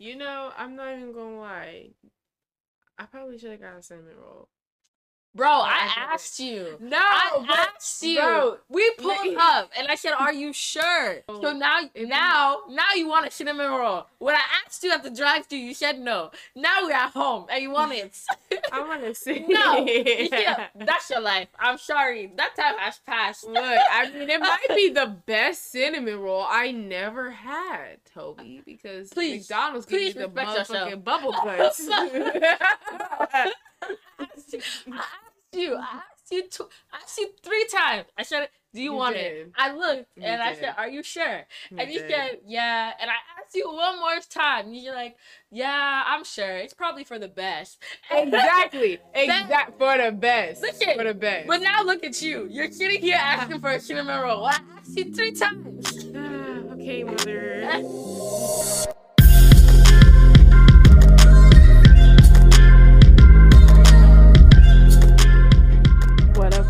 You know, I'm not even gonna lie. I probably should have got a cinnamon roll. Bro, I asked you. No, I asked you. Bro, we pulled up, and I said, "Are you sure?" Oh, so now, now, now you want a cinnamon roll. When I asked you at the drive-thru, you said no. Now we're at home, and you want it. I want to see. No, that's your life. I'm sorry. That time has passed. Look, I mean, it might be the best cinnamon roll I never had, Tobi, because please, McDonald's gives you the motherfucking yourself. bubble guts asked you. I asked you. I asked you Two, I asked you three times. I said, "Do you, you want did. it?" I looked you and did. I said, "Are you sure?" You and you did. said, "Yeah." And I asked you one more time. You're like, "Yeah, I'm sure. It's probably for the best." Exactly. exact for the best. Listen, for the best. But now look at you. You're sitting here asking for a cinnamon roll. I asked you three times. okay, mother.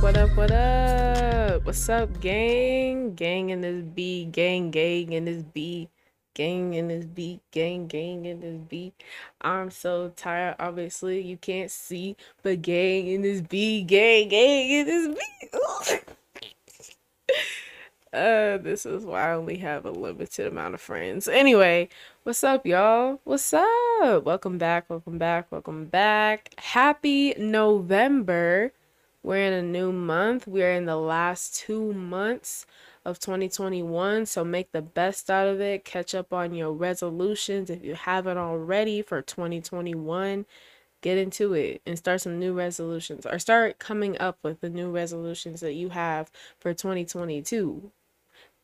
What up, what up? What's up, gang? Gang in this B, gang, gang in this B, gang in this B, gang, gang in this B. I'm so tired, obviously, you can't see, but gang in this B, gang, gang in this B. uh, this is why I only have a limited amount of friends. Anyway, what's up, y'all? What's up? Welcome back, welcome back, welcome back. Happy November. We're in a new month. We're in the last two months of 2021. So make the best out of it. Catch up on your resolutions if you haven't already for 2021. Get into it and start some new resolutions or start coming up with the new resolutions that you have for 2022.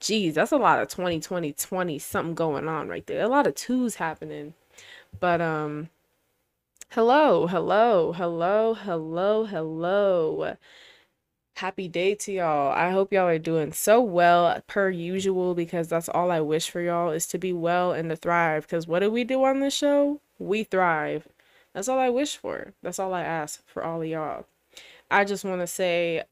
Geez, that's a lot of 2020 20 something going on right there. A lot of twos happening. But um Hello, hello, hello, hello, hello. Happy day to y'all. I hope y'all are doing so well per usual because that's all I wish for y'all is to be well and to thrive. Because what do we do on this show? We thrive. That's all I wish for. That's all I ask for all of y'all. I just want to say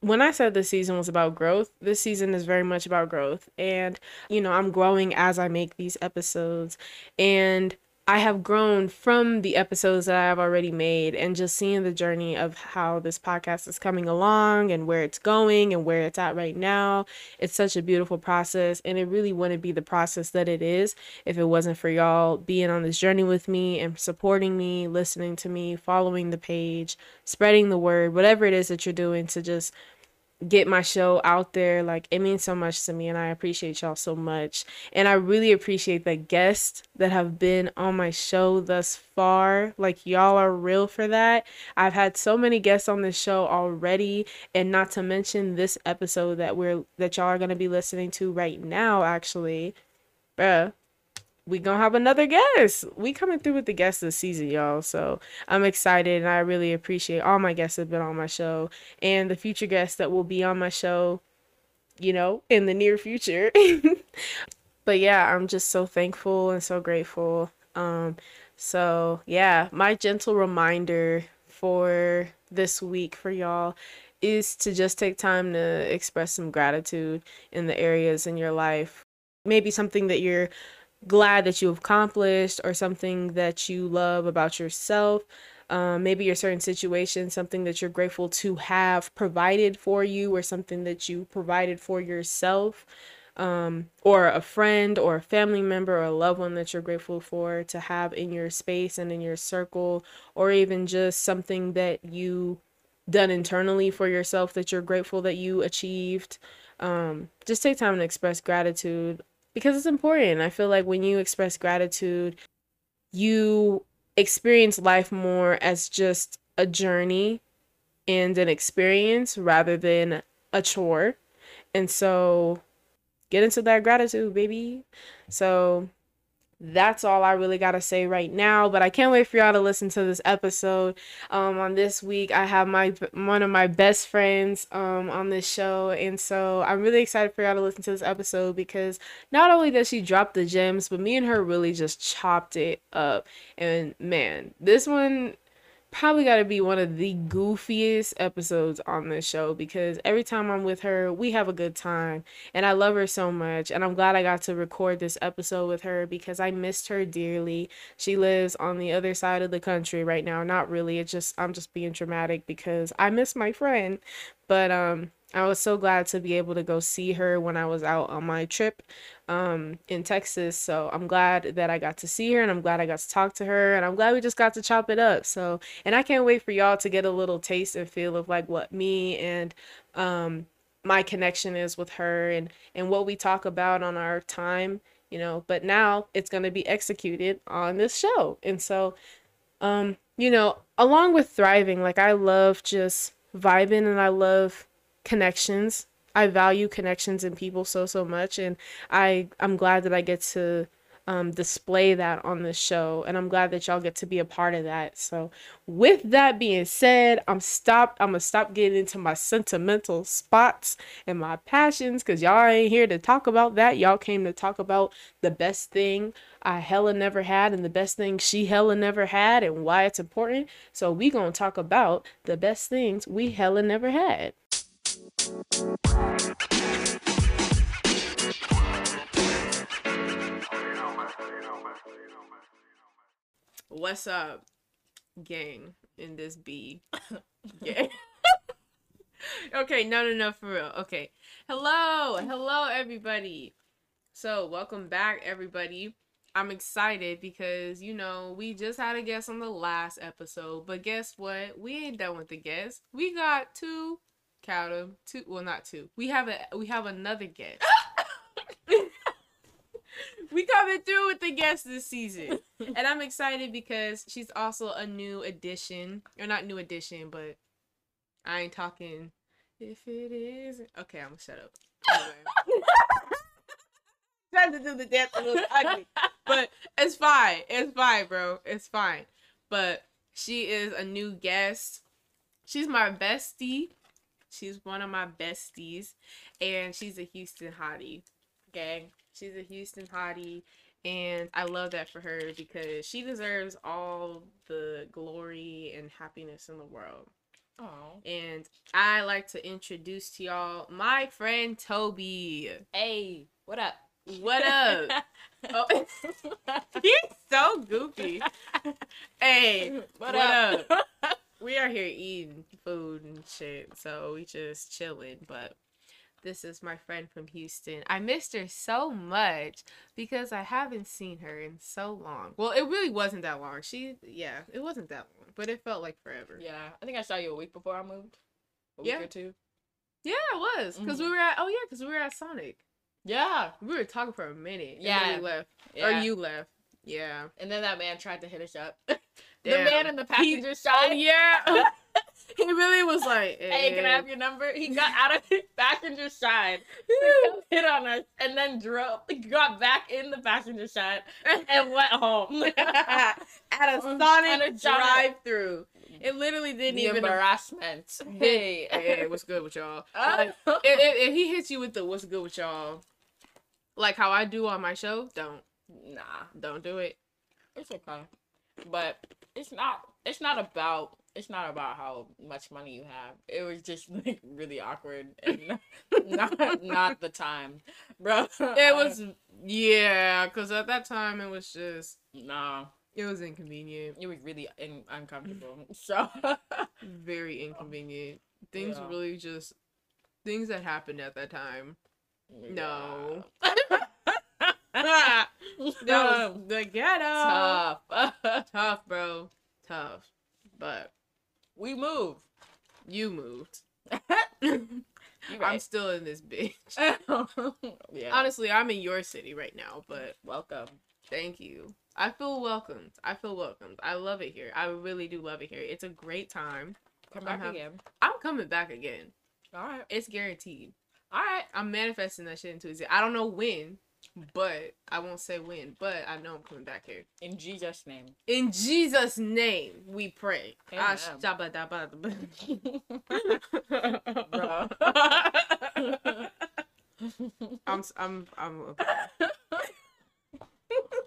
when I said this season was about growth, this season is very much about growth. And, you know, I'm growing as I make these episodes. And I have grown from the episodes that I have already made and just seeing the journey of how this podcast is coming along and where it's going and where it's at right now. It's such a beautiful process and it really wouldn't be the process that it is if it wasn't for y'all being on this journey with me and supporting me, listening to me, following the page, spreading the word, whatever it is that you're doing to just get my show out there. Like it means so much to me and I appreciate y'all so much. And I really appreciate the guests that have been on my show thus far. Like y'all are real for that. I've had so many guests on this show already and not to mention this episode that we're that y'all are going to be listening to right now actually. Bruh, we gonna have another guest. We coming through with the guests this season, y'all. So I'm excited and I really appreciate all my guests that have been on my show and the future guests that will be on my show, you know, in the near future. but yeah, I'm just so thankful and so grateful. Um, so yeah, my gentle reminder for this week for y'all is to just take time to express some gratitude in the areas in your life. Maybe something that you're glad that you've accomplished or something that you love about yourself. Um, maybe your certain situation, something that you're grateful to have provided for you, or something that you provided for yourself, um, or a friend, or a family member, or a loved one that you're grateful for to have in your space and in your circle, or even just something that you done internally for yourself that you're grateful that you achieved. Um, just take time to express gratitude because it's important. I feel like when you express gratitude, you experience life more as just a journey and an experience rather than a chore. And so get into that gratitude, baby. So that's all I really got to say right now. But I can't wait for y'all to listen to this episode. Um, on this week, I have my one of my best friends um, on this show, and so I'm really excited for y'all to listen to this episode because not only does she drop the gems, but me and her really just chopped it up. And man, this one probably got to be one of the goofiest episodes on this show because every time I'm with her, we have a good time and I love her so much. And I'm glad I got to record this episode with her because I missed her dearly. She lives on the other side of the country right now. Not really. It's just, I'm just being dramatic because I miss my friend. But, um, I was so glad to be able to go see her when I was out on my trip um, in Texas. So I'm glad that I got to see her and I'm glad I got to talk to her and I'm glad we just got to chop it up. So, and I can't wait for y'all to get a little taste and feel of like what me and um, my connection is with her and, and what we talk about on our time, you know. But now it's going to be executed on this show. And so, um, you know, along with thriving, like I love just vibing and I love connections. I value connections and people so so much, and I I'm glad that I get to um, display that on this show, and I'm glad that y'all get to be a part of that. So, with that being said, I'm stopped. I'm gonna stop getting into my sentimental spots and my passions, cause y'all ain't here to talk about that. Y'all came to talk about the best thing I hella never had, and the best thing she hella never had, and why it's important. So we gonna talk about the best things we hella never had. What's up, gang, in this B? gang. okay, no, no, no, for real. Okay. Hello, hello, everybody. So, welcome back, everybody. I'm excited because, you know, we just had a guest on the last episode, but guess what? We ain't done with the guest. We got two count them two well not two. We have a we have another guest. We coming through with the guest this season. And i'm excited because she's also a new addition. Or not new addition but i ain't talking. If it is okay i'm gonna shut up. Anyway. trying to do the dance a little ugly. But it's fine it's fine bro. It's fine. But she is a new guest. She's my bestie She's one of my besties, and she's a Houston hottie. Gang, she's a Houston hottie, and I love that for her because she deserves all the glory and happiness in the world. Oh. And I like to introduce to y'all my friend Tobi. Hey, what up? What up? oh, he's so goofy. hey, what, what up? up? We are here eating food and shit, so we just chilling. But this is my friend from Houston. I missed her so much because I haven't seen her in so long. Well, it really wasn't that long. She, yeah, it wasn't that long, but it felt like forever. Yeah, I think I saw you a week before I moved. A week yeah. or two. Yeah, it was because mm-hmm. we were at. Oh yeah, because we were at Sonic. Yeah, we were talking for a minute. Yeah, we left. Yeah. Or you left. Yeah. And then that man tried to hit us up. the man in the passenger he, side. Yeah. he really was like, hey. hey. can I have your number? He got out of the passenger side, hit on us, and then drove, got back in the passenger side and went home at a Sonic drive-through. It literally didn't the even embarrassment. Hey, hey, what's good with y'all? Uh, if, if, if he hits you with the "What's good with y'all," like how I do on my show, don't. Nah, don't do it. It's okay, but it's not. It's not about. It's not about how much money you have. It was just like really awkward and not not the time, bro. It was yeah, because at that time it was just nah. It was inconvenient. It was really in- uncomfortable. So very inconvenient. Things yeah. really just things that happened at that time. Yeah. No. that was the ghetto. Tough. Tough, bro. Tough. But we moved. You moved. Right. I'm still in this bitch. yeah. Honestly, I'm in your city right now, but welcome. Thank you. I feel welcomed. I feel welcomed. I love it here. I really do love it here. It's a great time. Come back I'm again. I'm coming back again. All right. It's guaranteed. All right. I'm manifesting that shit into existence. I don't know when, but I won't say when, but I know I'm coming back here. In Jesus' name. In Jesus' name, we pray. Ah, Bro. I'm I'm I'm okay.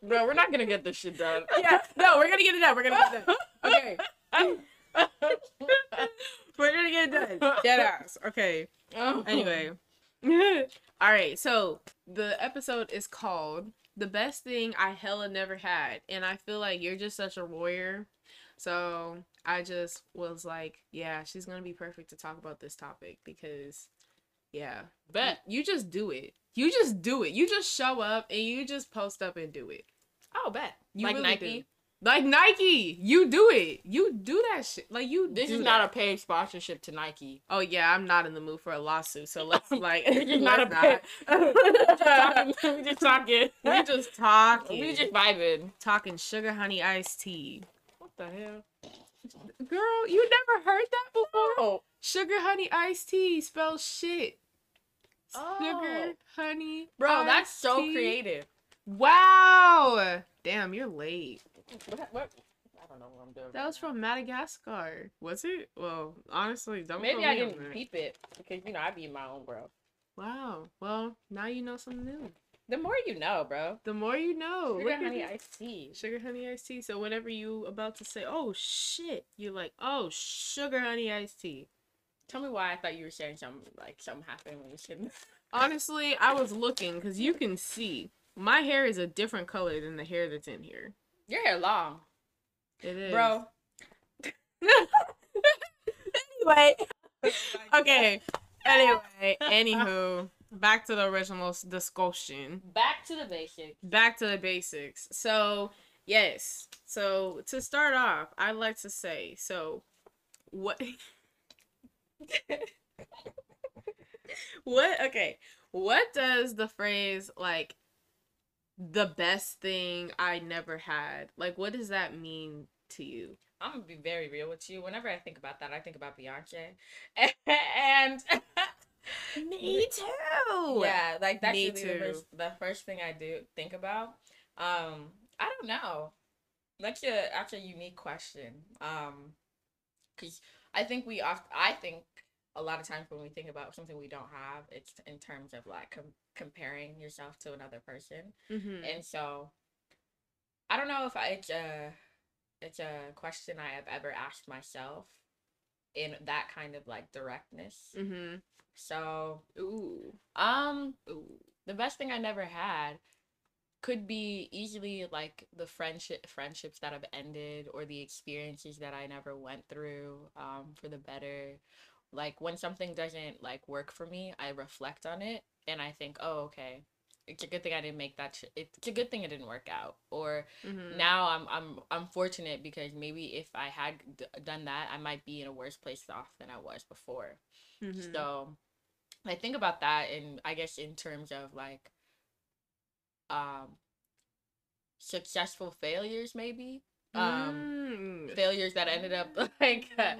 Bro, we're not gonna get this shit done. Yeah, no, we're gonna get it done. We're gonna get it done. Okay. We're gonna get it done. Dead ass. Okay. Oh. Anyway. All right. So the episode is called "The Best Thing I Hella Never Had," and I feel like you're just such a warrior. So I just was like, yeah, she's gonna be perfect to talk about this topic because, yeah, Bet. you just do it. You just do it. You just show up and you just post up and do it. Oh, bet. You like really Nike. do. Like Nike, you do it. You do that shit. Like you. This is not a paid sponsorship to Nike. Oh yeah, I'm not in the mood for a lawsuit. So let's like. This is not a paid. we just talking. we just talking. We just vibing. talking sugar honey iced tea. What the hell? Girl, you never heard that before? Sugar honey iced tea spells shit. Oh. Sugar honey. bro, that's so tea. creative. Wow. Damn, you're late. What, what? I don't know what I'm doing. That right was now. from Madagascar. Was it? Well, honestly, don't. Maybe I didn't peep it because you know I be my own bro. Wow. Well, now you know something new. The more you know, bro. The more you know. Sugar Look honey iced tea. Sugar honey iced tea. So whenever you about to say, "Oh shit," you're like, "Oh, sugar honey iced tea." Tell me why I thought you were saying something like something happened when you that. Honestly, I was looking because you can see my hair is a different color than the hair that's in here. Your hair long, It is, bro. anyway, okay. Anyway, anywho, back to the original discussion. Back to the basics. Back to the basics. So yes. So to start off, I'd like to say so. What? what? Okay. What does the phrase like the best thing I never had? Like, what does that mean to you? I'm gonna be very real with you. Whenever I think about that, I think about Beyonce, and Me too. yeah, like that's Me really the first, the first thing I do think about. Um, I don't know. That's a that's a unique question. Um, because I think we oft I think a lot of times when we think about something we don't have, it's in terms of like com- comparing yourself to another person. Mm-hmm. And so I don't know if I, it's a it's a question I have ever asked myself in that kind of like directness. Mm-hmm. So Ooh. um Ooh. the best thing I never had could be easily like the friendship friendships that have ended or the experiences that I never went through um for the better. Like when something doesn't like work for me, I reflect on it and I think, "Oh, okay. It's a good thing I didn't make that ch- it's a good thing it didn't work out." Or Mm-hmm. now I'm I'm I'm fortunate because maybe if I had d- done that, I might be in a worse place off than I was before. Mm-hmm. So I think about that and I guess in terms of like um successful failures maybe. Um Mm. failures that ended up like uh,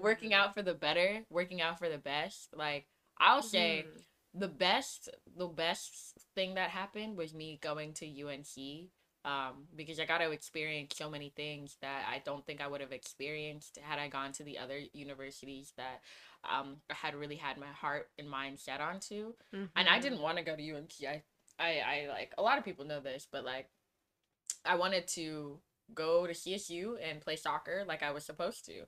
working out for the better, working out for the best. Like I'll say Mhm. the best the best thing that happened was me going to UNC um because I got to experience so many things that I don't think I would have experienced had I gone to the other universities that um I had really had my heart and mind set onto and I Mhm. didn't want to go to UNC I, I I like a lot of people know this but like I wanted to go to CSU and play soccer like I was supposed to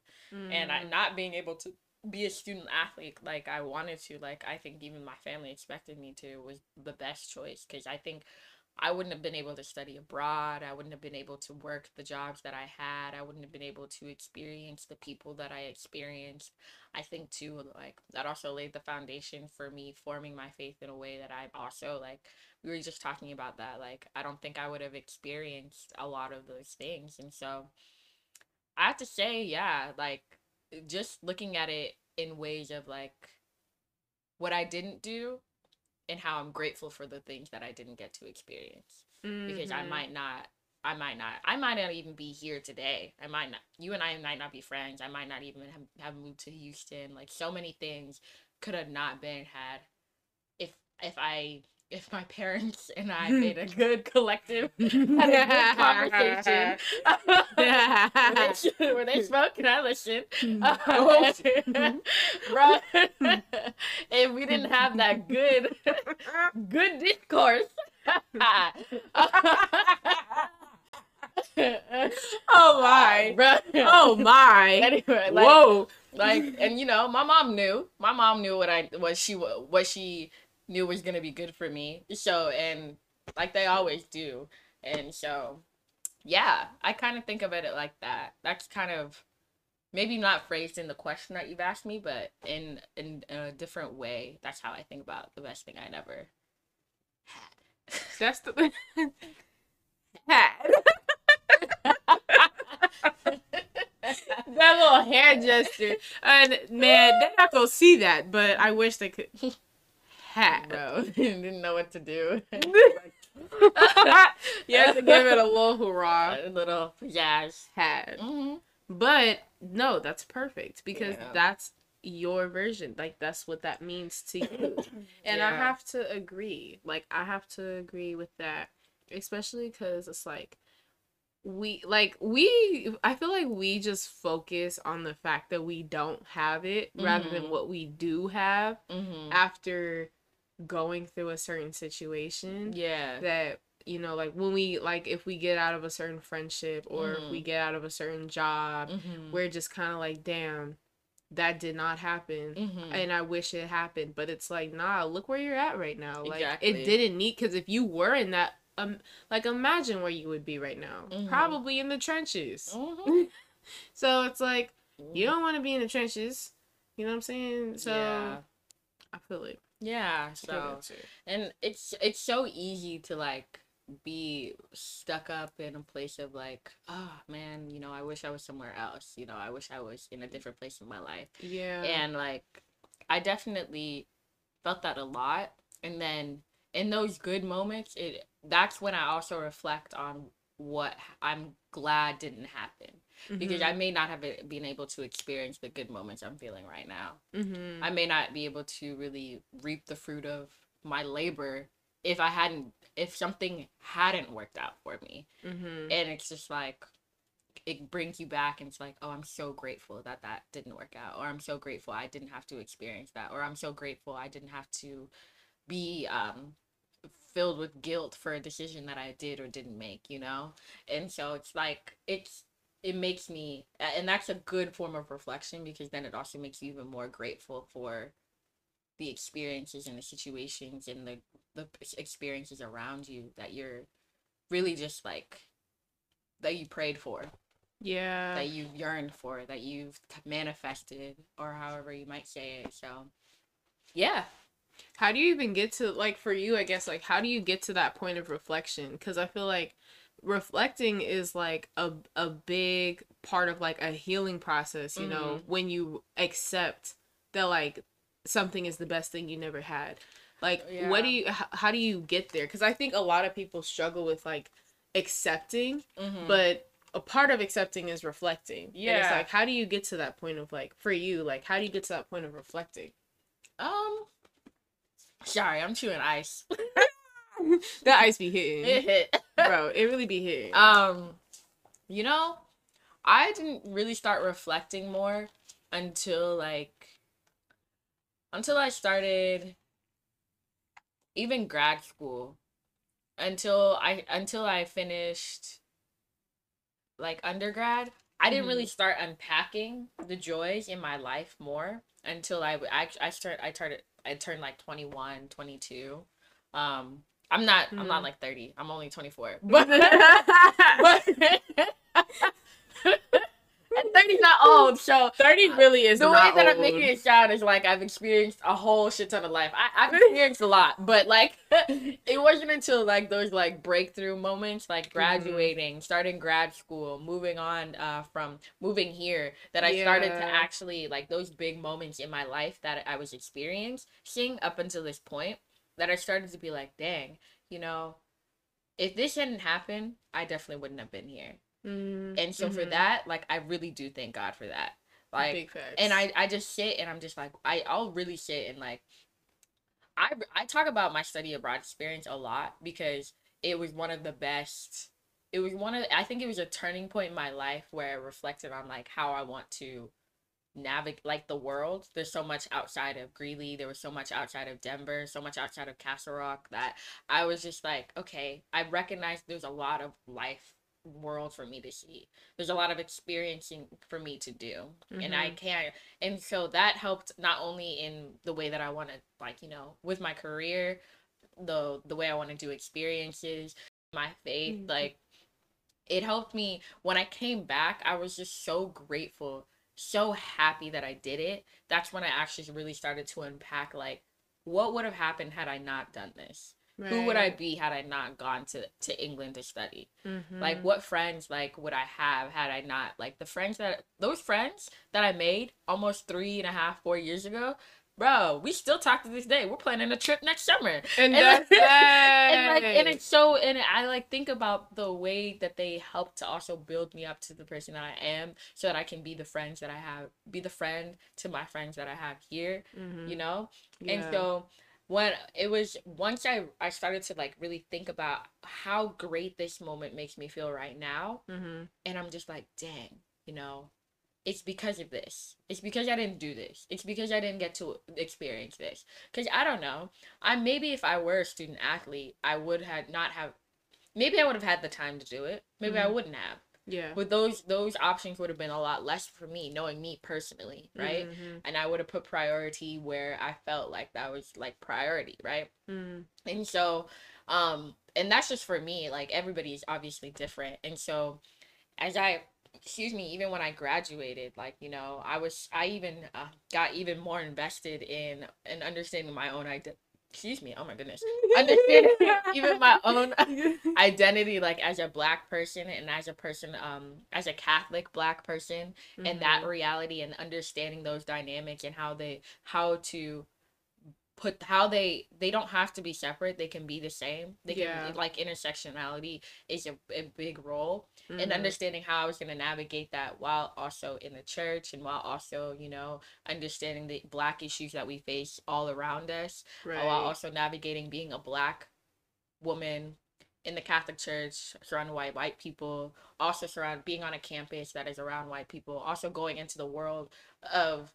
and I Mm. not being able to be a student athlete like I wanted to like I think even my family expected me to was the best choice because I think I wouldn't have been able to study abroad I wouldn't have been able to work the jobs that I had I wouldn't have been able to experience the people that I experienced. I think too like that also laid the foundation for me forming my faith in a way that I also like we were just talking about that like I don't think I would have experienced a lot of those things and so I have to say yeah like just looking at it in ways of like what I didn't do and how I'm grateful for the things that I didn't get to experience because I Mhm. might not I might not I might not even be here today. I might not you and I might not be friends. I might not even have, have moved to Houston. Like so many things could have not been had if if I if my parents and I hmm. made a good collective had a good conversation. where, they, spoke and I listened. Oh. Bro, if we didn't have that good good discourse. oh my, bro. Oh my. Anyway, like, whoa. Like, and you know, my mom knew. My mom knew what I what she what she knew was gonna be good for me. So, and like they always do, and so, yeah, I kind of think of it like that. That's kind of maybe not phrased in the question that you've asked me, but in in a different way. That's how I think about the best thing I never had. That's the had. that little hair gesture, and man, they're not gonna see that, but I wish they could. Had. Bro, didn't know what to do. you have to give it a little hurrah, a little jazz. Had. Mm-hmm. But no, that's perfect because yeah. that's your version. Like that's what that means to you. and yeah. I have to agree. Like I have to agree with that, especially cuz it's like we like we I feel like we just focus on the fact that we don't have it mm-hmm. rather than mm-hmm. what we do have mm-hmm. after going through a certain situation. Yeah. That you know like when we like if we get out of a certain friendship or mm-hmm. if we mm-hmm. get out of a certain job mm-hmm. we're just kind of like damn that did not happen mm-hmm. and i wish it happened but it's like nah look where you're at right now like exactly. it didn't need because if you were in that um like imagine where you would be right now mm-hmm. probably in the trenches mm-hmm. so it's like you don't want to be in the trenches you know what i'm saying so yeah. i feel it yeah so and it's it's so easy to like be stuck up in a place of like, oh man, you know, I wish I was somewhere else. You know, I wish I was in a different place in my life. Yeah. And like, I definitely felt that a lot. And then in those good moments, it that's when I also reflect on what I'm glad didn't happen. Mm-hmm. Because I may not have been able to experience the good moments I'm feeling right now. Mm-hmm. I may not be able to really reap the fruit of my labor if I hadn't if something hadn't worked out for me. Mm-hmm. And it's just like it brings you back and it's like, oh, I'm so grateful that that didn't work out or I'm so grateful I didn't have to experience that or I'm so grateful I didn't have to be um filled with guilt for a decision that I did or didn't make, you know? And so it's like it's it makes me and that's a good form of reflection because then it also makes you even more grateful for the experiences and the situations and the the experiences around you that you're really just like that you prayed for. Yeah. That you yearned for that you've manifested or however you might say it so yeah. How do you even get to like for you i guess like how do you get to that point of reflection? Because i feel like reflecting is like a, a big part of like a healing process you mm-hmm. know when you accept that like something is the best thing you never had like, yeah. what do you? H- how do you get there? Because I think a lot of people struggle with like accepting, mm-hmm. but a part of accepting is reflecting. Yeah. And it's like, how do you get to that point of like, for you, like, how do you get to that point of reflecting? Um, sorry, I'm chewing ice. that ice be hitting. It hit, bro. It really be hitting. Um, you know, I didn't really start reflecting more until like until I started even grad school until I until I finished like undergrad, I didn't mm-hmm. really start unpacking the joys in my life more until I I I start I started I turned like 21, 22. Um I'm not mm-hmm. I'm not mm-hmm. like 30. I'm only 24. But, but 30's not old, so 30 really is the way that old. I'm making it sound is like I've experienced a whole shit ton of life. I, I've experienced a lot, but like it wasn't until like those like breakthrough moments, like mm-hmm. graduating, mm-hmm. starting grad school, moving on uh, from moving here, that I yeah. started to actually like those big moments in my life that I was experiencing up until this point that I started to be like, dang, you know, if this hadn't happened, I definitely wouldn't have been here. Mm-hmm. And so mm-hmm. for that, like I really do thank God for that. Like and I I just sit and I'm just like I I'll really sit and like I I talk about my study abroad experience a lot because it was one of the best it was one of I think it was a turning point in my life where I reflected on like how I want to navigate like the world. There's so much outside of Greeley. There was so much outside of Denver, so much outside of Castle Rock that I was just like, okay, I recognize there's a lot of life world for me to see. There's a lot of experiencing for me to do. Mm-hmm. And I mm-hmm. can't and so that helped not only in the way that I want to like, you know, with my career, the the way I want to do experiences, my faith, mm-hmm. like it helped me when I came back, I was just so grateful, so happy that I did it. That's when I actually really started to unpack like what would have happened had I not done this? Right. Who would I be had I not gone to to England to study? Mm-hmm. Like what friends like would I have had I not like the friends that those friends that I made almost three and a half four years ago bro, we still talk to this day. We're planning a trip next summer. And, and that's like, and like and it's so and I like think about the way that they help to also build me up to the person that I am so that I can be the friends that I have be the friend to my friends that I have here. Mm-hmm. You know? Yeah. And so when it was once I I started to like really think about how great this moment makes me feel right now, mm-hmm. and I'm just like, dang, you know, it's because of this. It's because I didn't do this. It's because I didn't get to experience this. Cause I don't know. I maybe if I were a student athlete, I would have not have. Maybe I would have had the time to do it. Maybe mm-hmm. I wouldn't have. Yeah. But those those options would have been a lot less for me, knowing me personally, right? Mm-hmm. And I would have put priority where I felt like that was like priority, right? Mm. And so, um, and that's just for me. Like everybody is obviously different, and so as I excuse me even when i graduated like you know i was i even uh, got even more invested in in understanding my own identity excuse me oh my goodness understanding even my own identity like as a black person and as a person um as a catholic black person mm-hmm. and that mm-hmm. reality and understanding those dynamics and how they how to put how they they don't have to be separate they can be the same they can yeah. like intersectionality is a, a big role mm-hmm. and understanding how i was going to navigate that while also in the church and while also you know understanding the black issues that we face all around us right. while also navigating being a black woman in the Catholic Church, surrounded by white people, also surrounded being on a campus that is around white people, also going into the world of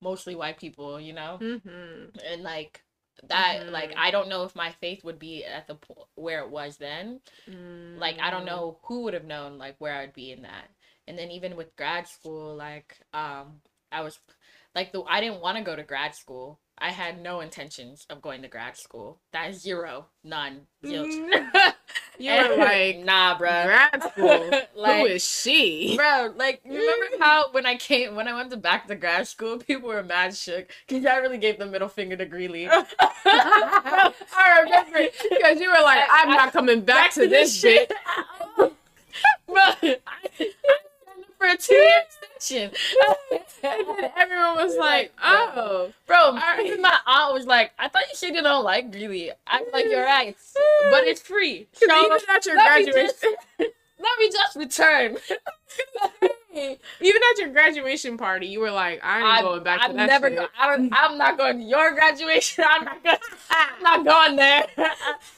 mostly white people, you know? Mm-hmm. And like that mm-hmm. like I don't know if my faith would be at the point where it was then. Mm-hmm. Like I don't mm. know who would have known like where I'd be in that. And then even with grad school like um I was like the I didn't want to go to grad school. I had no intentions of going to grad school. That is zero, none, zilch. Mm. You were like, nah, bro. Grad school. like, Who is she, bro? Like, remember how when I came when I went to back to grad school, people were mad shook because I really gave the middle finger to Greeley. I remember because you were like, I'm not coming back, back to, to, this shit. bro, I, I for a two year extension. and then everyone was like, oh. Bro, right. my aunt was like, I thought you said you don't like Greeley. I'm like, you're right. But it's free. So even at your graduation. let me just return. Even at your graduation party, you were like, "I ain't I'm, going back I'm to that never shit." Go, I am not going to your graduation. I'm not going. I'm not going there.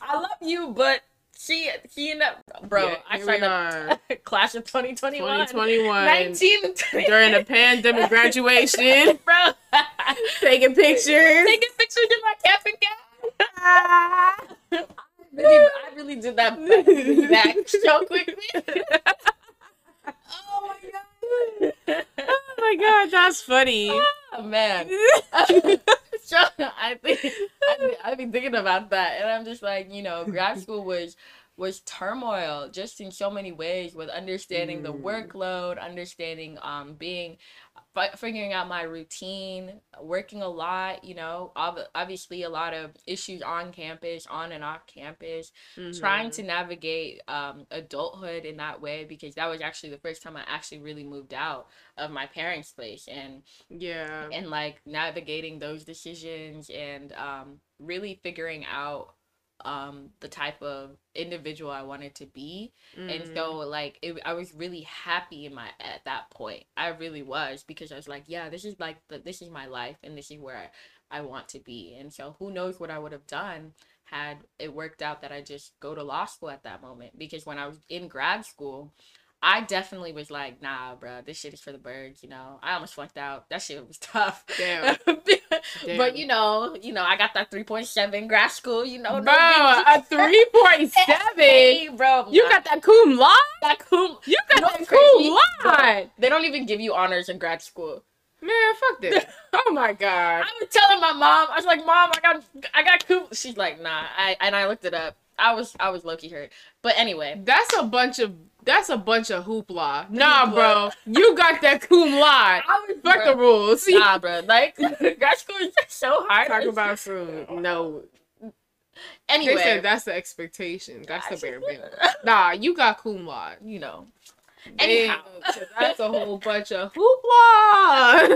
I love you, but she ended up bro yeah, i signed up Clash of 2021 2021 19 during a pandemic graduation. Bro. Taking pictures. Taking pictures in my cap and gown. I, really, I really did that back so quickly. Oh my god. Oh my god that's funny. Oh man so I think I've, I've been thinking about that, and I'm just like, you know, grad school was was turmoil just in so many ways with understanding mm. the workload understanding um being figuring out my routine working a lot you know ob- obviously a lot of issues on campus on and off campus mm-hmm. trying to navigate um adulthood in that way because that was actually the first time i actually really moved out of my parents place and yeah and like navigating those decisions and um really figuring out um the type of individual I wanted to be. Mm. And so mm. like it, I was really happy in my at that point. I really was because I was like, yeah, this is like the, this is my life and this is where I, I want to be. And so who knows what I would have done had it worked out that I just go to law school at that moment because when I was in grad school, I definitely was like, nah, bro, this shit is for the birds. You know, I almost flunked out. That shit was tough. Damn. Damn. But you know, you know, I got that three point seven grad school. You know, bro, no a three point seven, bro. You got that cum laude. That cum. You got that cum laude. They don't even give you honors in grad school. Man, fuck this. oh my god. I was telling my mom. I was like, Mom, I got, I got cum. She's like, Nah. I and I looked it up. I was, I was low key hurt. But anyway, that's a bunch of that's a bunch of hoopla. Nah, hoopla. bro. You got that cum laude. Fuck bro, the rules. Nah, bro. Like grad school is so hard. Talk about some no. Anyway, they said that's the expectation. That's the bare minimum. Nah, you got cum laude. You know. Anyhow, that's a whole bunch of hoopla.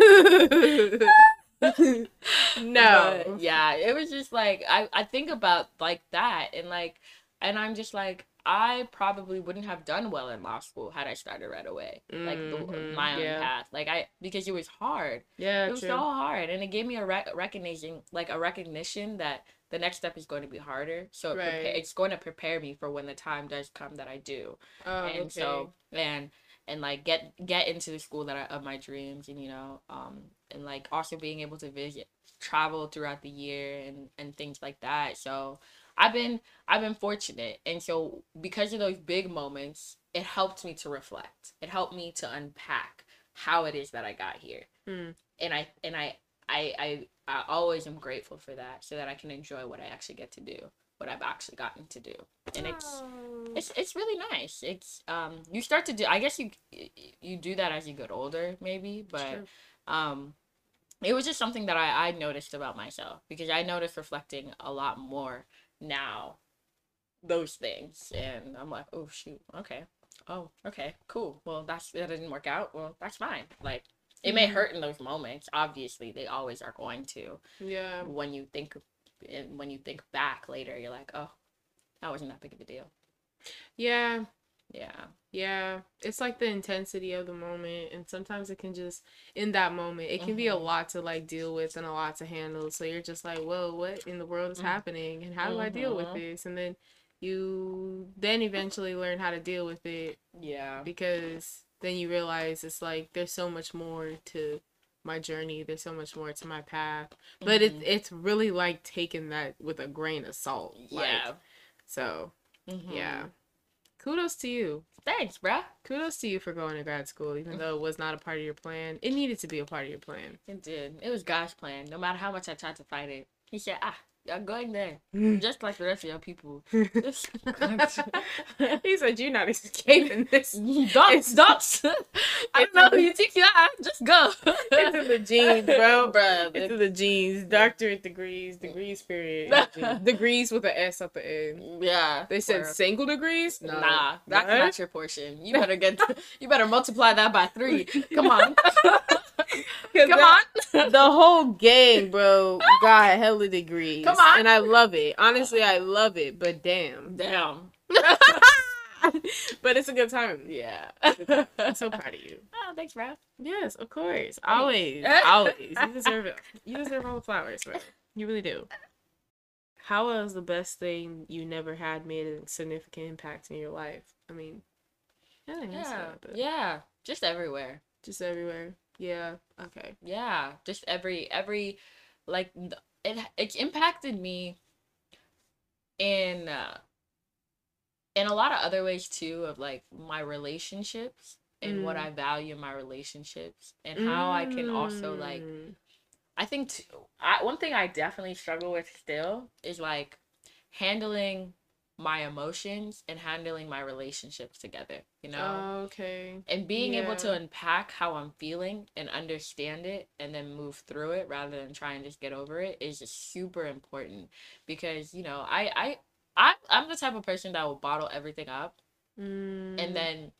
no. But, yeah, it was just like I I think about like that and like and I'm just like I probably wouldn't have done well in law school had I started right away, like mm-hmm, the, my own yeah. path. Like I, because it was hard. Yeah, it was true. so hard, and it gave me a re- recognition, like a recognition that the next step is going to be harder. So it right. prepa- it's going to prepare me for when the time does come that I do. Oh, and okay. so and and like get get into the school that I, of my dreams, and you know, um, and like also being able to visit, travel throughout the year, and and things like that. So I've been I've been fortunate, and so because of those big moments, it helped me to reflect. It helped me to unpack how it is that I got here, mm. and I and I, I I I always am grateful for that, so that I can enjoy what I actually get to do, what I've actually gotten to do, and it's oh. it's it's really nice. It's um you start to do. I guess you you do that as you get older, maybe, but um it was just something that I, I noticed about myself because I noticed reflecting a lot more now those things. And i'm like oh shoot okay. Oh okay cool. Well that's that didn't work out. Well that's fine. Like it mm-hmm. may hurt in those moments. Obviously they always are going to. Yeah. When you think when you think back later you're like oh that wasn't that big of a deal. Yeah yeah yeah it's like the intensity of the moment and sometimes it can just in that moment it can mm-hmm. be a mm-hmm. lot to like deal with and a lot to handle so you're just like whoa what in the world is mm-hmm. happening and how do i deal with mm-hmm. this and then you then eventually learn how to deal with it yeah because then you realize it's like there's so much more to my journey there's so much more to my path but mm-hmm. it's it's really like taking that with a grain of salt like, yeah so mm-hmm. yeah kudos to you. Thanks, bruh. Kudos to you for going to grad school, even though it was not a part of your plan. It needed to be a part of your plan. It did. It was God's plan. No matter how much I tried to fight it, He said, "Ah, I'm going there, hmm. just like the rest of your people. he said, "You're not escaping this. Ducks, ducks. I don't know who you think you are. Just go. it's in the genes, bro. Bruh, it's in the genes. Doctorate degrees, degrees period. degrees with an S at the end. Yeah. They said single degrees. No. Nah, that's what? not your portion. You better get. you better multiply that by three. Come on. Come that, on. the whole gang, bro, got a hella degrees. Come on. And I love it. Honestly, I love it, but damn. Damn. but it's a good time. Yeah. I'm so proud of you. Oh, thanks, bro. Yes, of course. Always. always. You deserve it. You deserve all the flowers, bro. You really do. How was the best thing you never had made a significant impact in your life? I mean, yeah, yeah, yeah, just everywhere. Just everywhere. Yeah. Okay. Yeah. Just every every like it it impacted me in uh, in a lot of other ways too of like my relationships and mm. what I value in my relationships and mm. how I can also like mm. I think t- I, one thing I definitely struggle with still is like handling my emotions and handling my relationships together, you know? okay. And being yeah. able to unpack how I'm feeling and understand it and then move through it rather than try and just get over it is just super important because, you know, I I I I'm the type of person that will bottle everything up mm. and then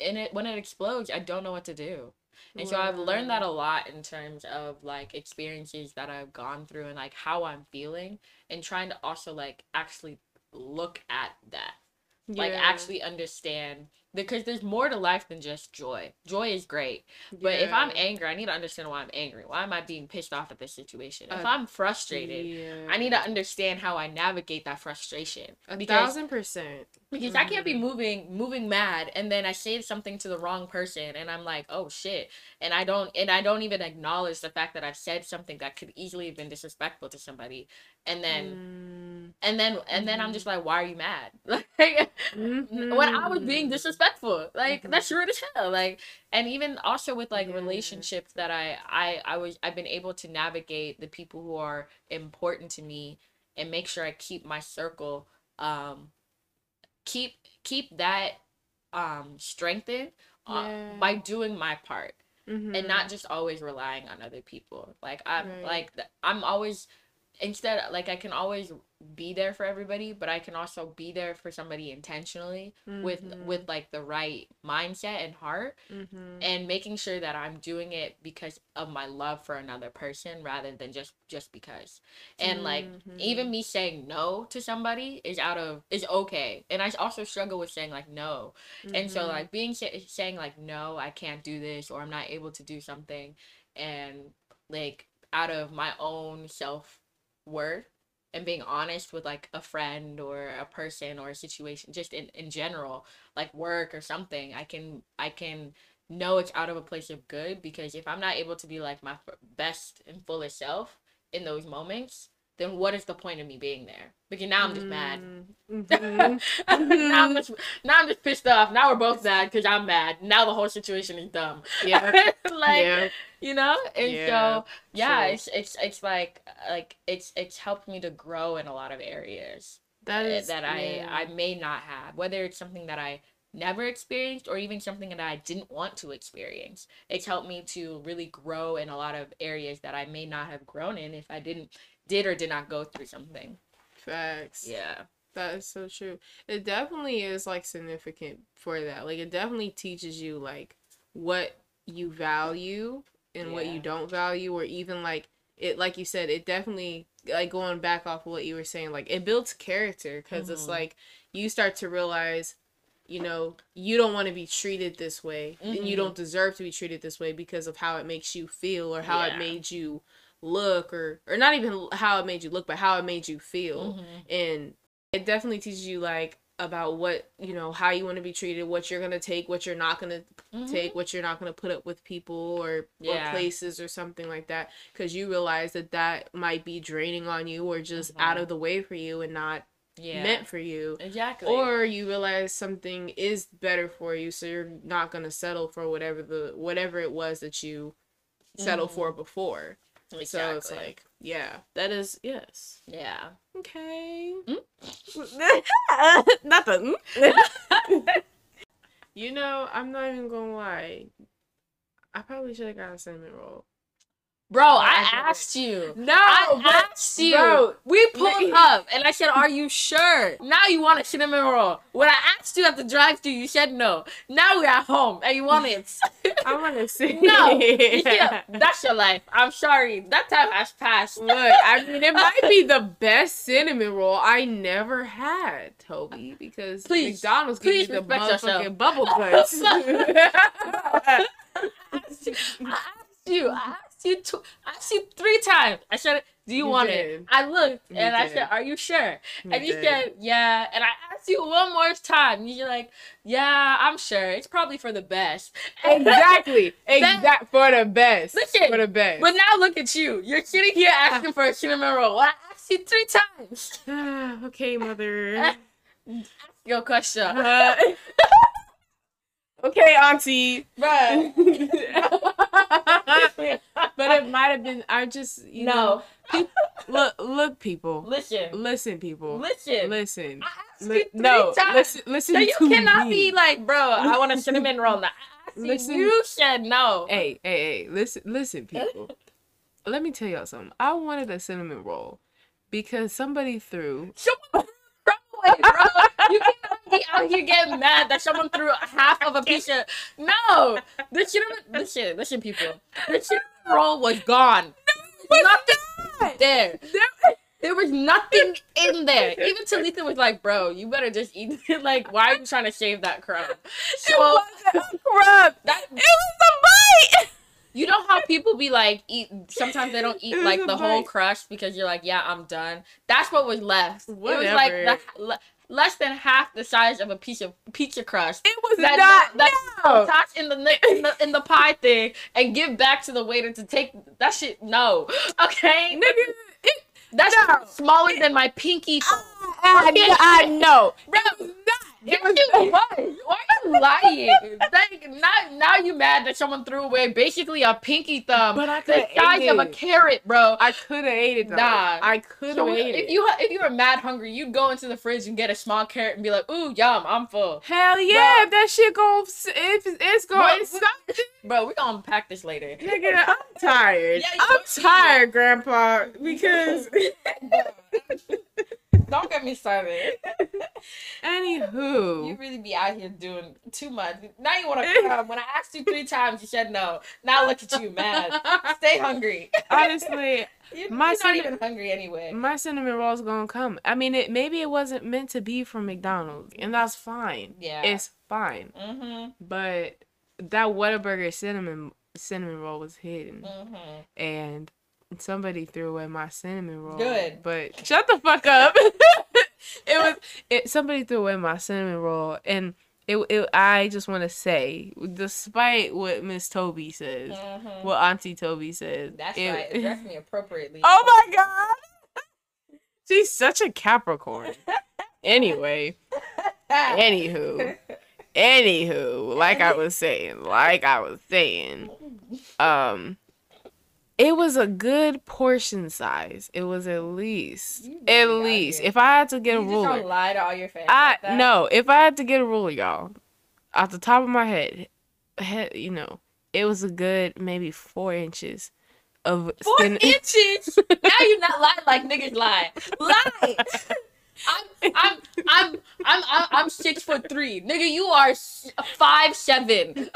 in it when it explodes, I don't know what to do. And so I've learned that a lot in terms of like experiences that I've gone through and like how I'm feeling and trying to also like actually look at that. Yeah. Like actually understand because there's more to life than just joy. Joy is great, but if I'm angry, I need to understand why I'm angry. Why am I being pissed off at this situation? If uh, I'm frustrated, yeah. I need to understand how I navigate that frustration. A because, thousand percent. Because mm-hmm. I can't be mm-hmm. moving moving mad and then I say something to the wrong person and I'm like, oh shit, and I don't and I don't even acknowledge the fact that I've said something that could easily have been disrespectful to somebody, and then. Mm and then and then I'm just like, why are you mad? Like mm-hmm. when I was being disrespectful, like mm-hmm. that's rude as hell. Like and even also with like yeah. relationships that I I I was I've been able to navigate the people who are important to me and make sure I keep my circle um keep keep that um strengthened uh, yeah. by doing my part mm-hmm. and not just always relying on other people. Like I'm right. like I'm always instead like I can always be there for everybody but i can also be there for somebody intentionally mm-hmm. with with like the right mindset and heart mm-hmm. and making sure that i'm doing it because of my love for another person rather than just just because and like mm-hmm. even me saying no to somebody is out of is okay and i also struggle with saying like no and so mm-hmm. like being saying like no i can't do this or i'm not able to do something and like out of my own self worth and being honest with like a friend or a person or a situation just in, in general like work or something i can i can know it's out of a place of good because if i'm not able to be like my best and fullest self in those moments then what is the point of me being there? Because now I'm just mad. Mm-hmm. now, I'm just, now I'm just pissed off. Now we're both mad because I'm mad. Now the whole situation is dumb. Yeah, like yeah. you know. And yeah, so yeah, it's it's it's like like it's it's helped me to grow in a lot of areas that eh, that yeah. I I may not have. Whether it's something that I never experienced or even something that I didn't want to experience. It's helped me to really grow in a lot of areas that I may not have grown in if I didn't did or did not go through something. Facts. Yeah. That is so true. It definitely is like significant for that. Like it definitely teaches you like what you value and yeah. what you don't value or even like it like you said it definitely like going back off of what you were saying like it builds character because mm-hmm. it's like you start to realize you know you don't want to be treated this way mm-hmm. and you mm-hmm. don't deserve to be treated this way because of how it makes you feel or how yeah. it made you look or or not even how it made you look but how it made you feel mm-hmm. and it definitely teaches you like about what you know how you want to be treated what you're gonna take what you're not gonna mm-hmm. take what you're not gonna put up with people or, yeah. or places or something like that because you realize that that might be draining on you or just mm-hmm. out of the way for you and not yeah. meant for you exactly or you realize something is better for you so you're not gonna settle for whatever the whatever it was that you settled for mm-hmm. before Exactly. So it's like, yeah, that is yes. Yeah. Okay. Mm? Nothing. you know, I'm not even gonna lie. I probably should have got a cinnamon roll. Bro, I, asked you. No, I asked you. Bro, we pulled up, and I said, "Are you sure?" Now you want a cinnamon roll. When I asked you at the drive-thru, you said no. Now we're at home, and you want it. I want to see. No, yeah, that's your life. I'm sorry. That time has passed. Look, I mean, it might be the best cinnamon roll I never had, Tobi, because please, McDonald's gives you the motherfucking bubble butts. I asked you. I asked you I asked you three times. I said, "Do you, you want did. it?" I looked you and did. I said, "Are you sure?" You and you did. said, "Yeah." And I asked you one more time. You're like, "Yeah, I'm sure. It's probably for the best." Exactly. Exact for the best. For the best. But now look at you. You're sitting here asking for a cinnamon roll. I asked you three times. okay, mother. Your question. Uh, okay, auntie. But but it might have been. I just you no. know. look, look, people. Listen, listen, people. Listen, listen. Li- no, times. listen, listen. So you cannot me. be like, bro. I want a cinnamon roll. Now. Listen, you said no. Hey, hey, hey. Listen, listen, people. Let me tell y'all something. I wanted a cinnamon roll because somebody threw. Someone threw away, bro. you cannot be out here getting mad that someone threw half of a piece of. No, the cinnamon. Listen, listen, people. The cinnamon roll was gone. No, Nothing there. there. There was nothing in there. Even Talitha was like, "Bro, you better just eat it. like, why are you trying to shave that crumb?" So, it wasn't a crumb. That, it was a bite. You know how people be like, eat. Sometimes they don't eat like the bite. whole crust because you're like, "Yeah, I'm done." That's what was left. Whatever. It was like the less than half the size of a piece of pizza crust. It was that, not that, no. in the, in the in the pie thing and give back to the waiter to take that shit. No, okay, nigga. It, that's no. smaller than my pinky. I, I, I know. Bro. It was. Why are you lying? like, now, now you mad that someone threw away basically a pinky thumb but I the size of a carrot, bro. I could have ate it. Though. Nah, I could have so ate if it. You if you were mad hungry, you'd go into the fridge and get a small carrot and be like, "Ooh, yum, I'm full." Hell yeah, if that shit goes, if it's going, bro, bro, we gonna unpack this later. Nigga, I'm tired. yeah, I'm tired, Grandpa, because. Don't get me started. Anywho, you really be out here doing too much. Now you want to come. When I asked you three times, you said no. Now look at you, mad. Stay hungry. Honestly, you, my you're not even hungry anyway. My cinnamon roll's gonna come. I mean, it maybe it wasn't meant to be from McDonald's, and that's fine. Yeah, it's fine. Mm-hmm. But that Whataburger cinnamon cinnamon roll was hidden, mm-hmm. and somebody threw away my cinnamon roll. Good. But shut the fuck up. it was it somebody threw away my cinnamon roll and it, it I just want to say, despite what Miss Tobi says, mm-hmm. what Auntie Tobi says, that's it, right. Address me appropriately. Oh my god, she's such a Capricorn. anyway, anywho, anywho, like I was saying, like I was saying, um, it was a good portion size. It was at least, at least. If I had to get you a ruler, don't lie to all your fans. I like no. If I had to get a ruler, y'all, off the top of my head, head, you know, it was a good maybe four inches of four thin- inches. now you're not lying like niggas lie. Lie. I'm, I'm, I'm, I'm, I'm, six foot three, nigga. You are five seven.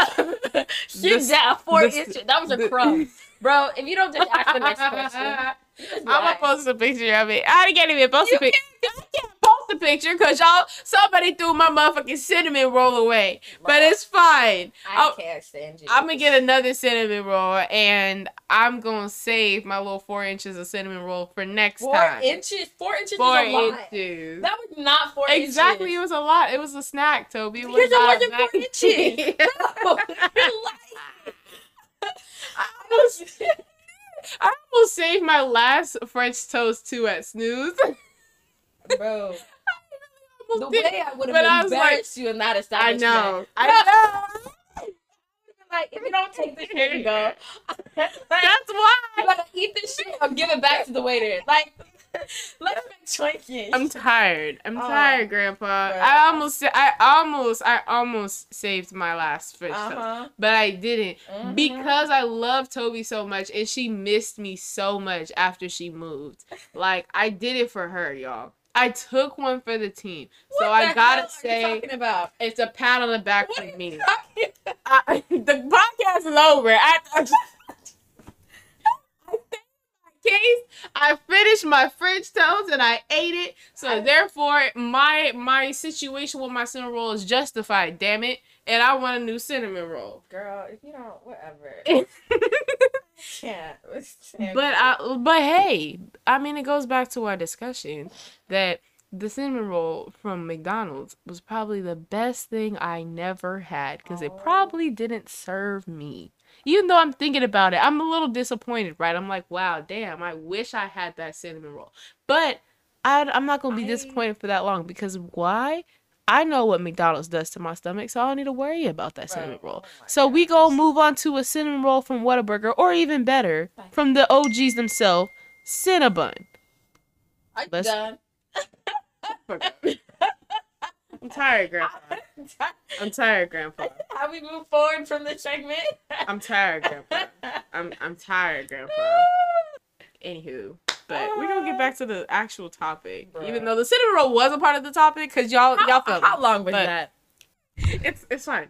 Down four inches. That was a crumb. Bro, if you don't just ask the next question, I'm gonna post a picture of it. I can't even post you a picture. I can't post a picture because y'all somebody threw my motherfucking cinnamon roll away. But it's fine. I I'll, can't stand you. I'm gonna get another cinnamon roll and I'm gonna save my little four inches of cinnamon roll for next four time. Four inches. Four inches. Four inches. That was not four exactly, inches. Exactly. It was a lot. It was a snack, Tobi. It was because it wasn't four inches. no, you're lying. I almost, I almost saved my last French toast too at Snooze. Bro. the did. way I would have embarrassed like, you in that establishment. I know. I know. Like, if you don't take this shit and go, that's why you gotta eat this shit or give it back to the waiter. Like, Let's make choices. I'm tired. I'm oh, tired, Grandpa. Bro. I almost, I almost, I almost saved my last fish, uh-huh. but I didn't mm-hmm. because I love Tobi so much, and she missed me so much after she moved. Like I did it for her, y'all. I took one for the team, what so I gotta say, it's a pat on the back what for me. I, the podcast is over. I, I just, case, I finished my French toast and I ate it. So therefore, my my situation with my cinnamon roll is justified. Damn it! And I want a new cinnamon roll. Girl, if you don't, whatever. can't. But I, but hey, I mean, it goes back to our discussion that the cinnamon roll from McDonald's was probably the best thing I never had because oh. it probably didn't serve me even though I'm thinking about it, I'm a little disappointed, right? I'm like, wow, damn, I wish I had that cinnamon roll. But I, am not going to be I... disappointed for that long because why? I know what McDonald's does to my stomach, so I don't need to worry about that cinnamon Bro, roll. Oh so we go move on to a cinnamon roll from Whataburger, or even better, from the OGs themselves, Cinnabon. I'm Let's... done. I'm tired, Grandpa. I'm tired, Grandpa. How we move forward from the segment? I'm tired, Grandpa. I'm I'm tired, Grandpa. Anywho, but we're gonna get uh, back to the actual topic, Bruh. even though the cinnamon roll was a part of the topic, cause y'all how, y'all felt how long was that? It's it's fine.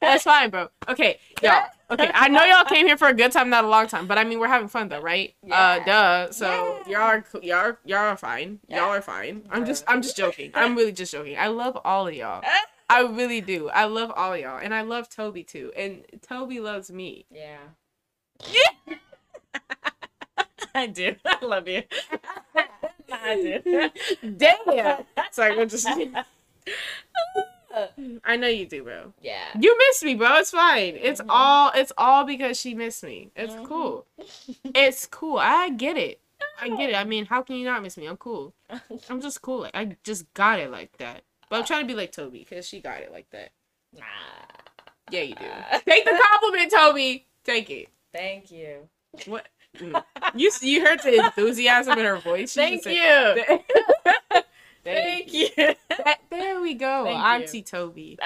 That's fine, bro. Okay, y'all. Okay, I know y'all came here for a good time, not a long time, but I mean we're having fun though, right? Uh, yeah. Uh, duh. So yeah. y'all are y'all are, y'all are fine. Yeah. Y'all are fine. I'm just I'm just joking. I'm really just joking. I love all of y'all. I really do. I love all y'all, and I love Tobi too, and Tobi loves me. Yeah. Yeah. I do. I love you. I do. Damn. Sorry, I'm just. I know you do, bro. Yeah. You miss me, bro. It's fine. It's mm-hmm. all it's all because she missed me. It's mm-hmm. cool. it's cool. I get it. I get it. I mean, how can you not miss me? I'm cool. I'm just cool. Like I just got it like that. But I'm trying to be like Tobi because she got it like that. Nah. Yeah, you do. Take the compliment, Tobi. Take it. Thank you. What? Mm. You you heard the enthusiasm in her voice. She Thank you. Thank you. That, there we go, Thank Auntie you. Tobi.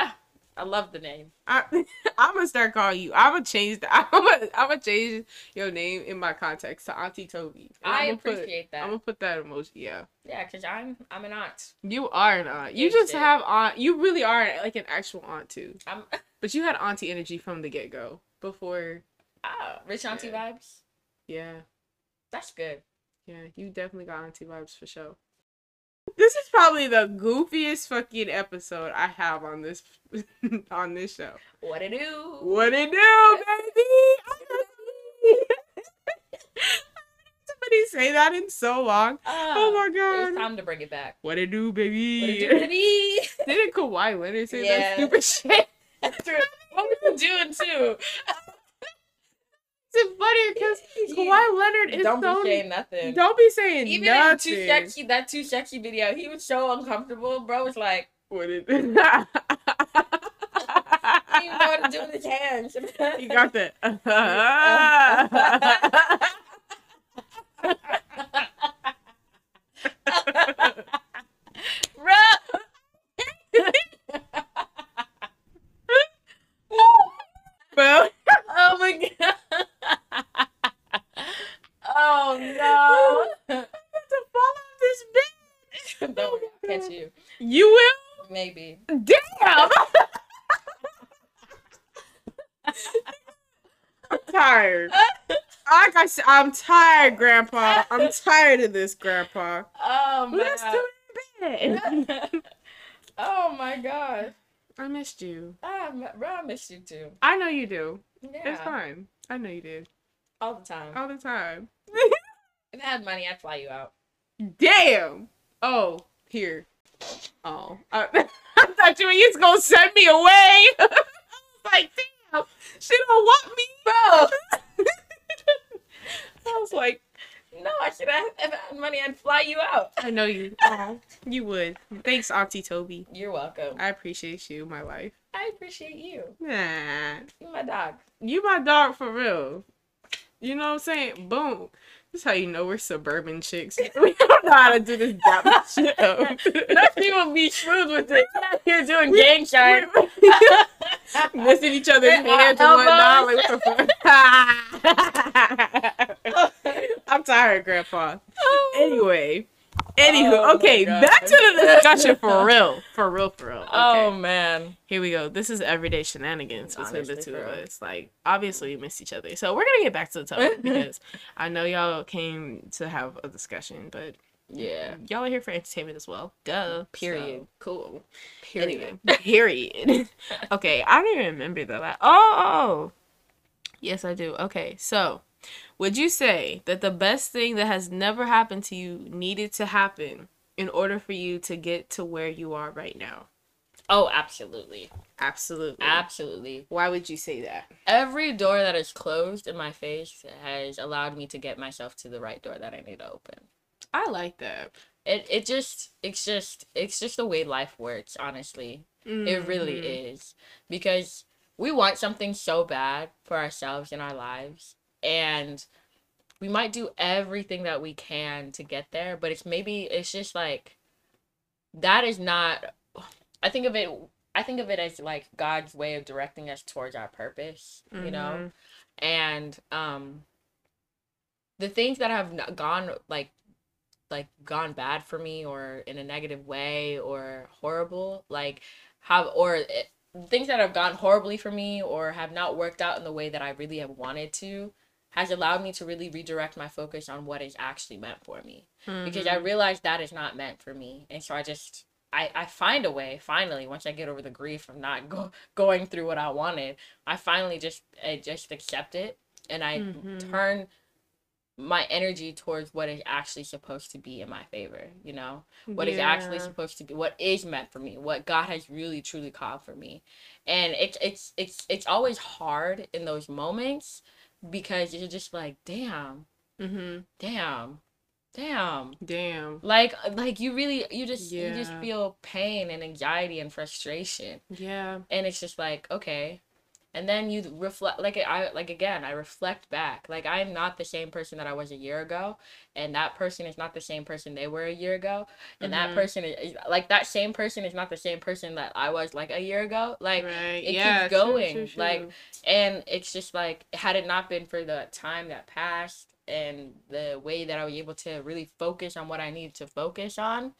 I love the name. I, am gonna start calling you. I'm gonna change. The, I'm gonna, I'm gonna change your name in my context to Auntie Tobi. I appreciate put, that. I'm gonna put that emoji. Yeah. Yeah, cause I'm I'm an aunt. You are an aunt. You just have aunt. You really are like an actual aunt too. I'm. But you had auntie energy from the get go before. Ah, rich auntie yeah. vibes. Yeah. That's good. Yeah, you definitely got auntie vibes for sure. This is probably the goofiest fucking episode I have on this on this show. What it do? What it do, baby? Somebody say that in so long. Uh, oh my god! It's time to bring it back. What it do, baby? What it do, baby? Didn't Kawhi Leonard say yeah. that stupid shit? what were you doing too? It's funny because Kawhi Leonard is don't so, be saying nothing. Don't be saying Even nothing. in too sexy that too sexy video, he was so uncomfortable. Bro was like, "What is?" he didn't know what to do with his hands. he got that. Bro. Bro. Oh my god. Oh no! I have to fall off this bed. Don't worry, I'll catch you. You will? Maybe. Damn! I'm tired. Like I said, I'm tired, Grandpa. I'm tired of this, Grandpa. Oh my Let's do it in bed. oh my god. I missed you. I, I missed you too. I know you do. Yeah. It's fine. I know you did. All the time. All the time. if I had money, I'd fly you out. Damn. Oh, here. Oh, I, I thought you were just gonna send me away. like, damn, she don't want me, bro. I was like, no, I should have. If I had money, I'd fly you out. I know you. Oh, you would. Thanks, Auntie Tobi. You're welcome. I appreciate you, my life. I appreciate you. Nah. You my dog. You my dog for real. You know what I'm saying? Boom. This is how you know we're suburban chicks. we don't know how to do this dap shit. Let people be smooth with it. You're doing gang shine. Missing each other's hands and whatnot. Like, what the fuck? I'm tired, Grandpa. Oh. Anyway. Anywho, oh okay, back to the discussion for real. For real, for real. Oh, okay. Oh man. Here we go. This is everyday shenanigans between the two of us. Like, obviously we miss each other. So we're gonna get back to the topic because I know y'all came to have a discussion, but yeah. Y'all are here for entertainment as well. Duh. Period. So, cool. Period. Anyway, period. okay, I don't even remember that. Oh, oh, oh, yes, I do. Okay, so would you say that the best thing that has never happened to you needed to happen in order for you to get to where you are right now? Oh, absolutely. Absolutely. Absolutely. Why would you say that? Every door that is closed in my face has allowed me to get myself to the right door that I need to open. I like that. It it just it's just it's just the way life works, honestly. Mm-hmm. It really mm-hmm. is. Because we want something so bad for ourselves in our lives and we might do everything that we can to get there but it's maybe it's just like that is not i think of it i think of it as like god's way of directing us towards our purpose mm-hmm. you know mm-hmm. and um the things that have gone like like gone bad for me or in a negative way or horrible like have or it, things that have gone horribly for me or have not worked out in the way that I really have wanted to has allowed me to really redirect my focus on what is actually meant for me mm-hmm. because I mm-hmm. realized that is not meant for me and so I just I, I find a way finally once I get over the grief of not go, going through what I wanted I finally just I just accept it and I mm-hmm. turn my energy towards what is actually supposed to be in my favor you know what yeah. is actually supposed to be what is meant for me what god has really truly called for me and it's it's it's it's always hard in those moments because you're just like damn. Mm-hmm. damn. Damn. Damn. Like like you really you just yeah. you just feel pain and anxiety and frustration. Yeah. And it's just like okay and then you reflect like i like again i reflect back like i'm not the same person that i was a year ago and that person is not the same person they were a year ago and mm-hmm. that person is like that same person is not the same person that i was like a year ago like right. it yeah, keeps going true, true, true. like and it's just like had it not been for the time that passed and the way that i was able to really focus on what i needed to focus on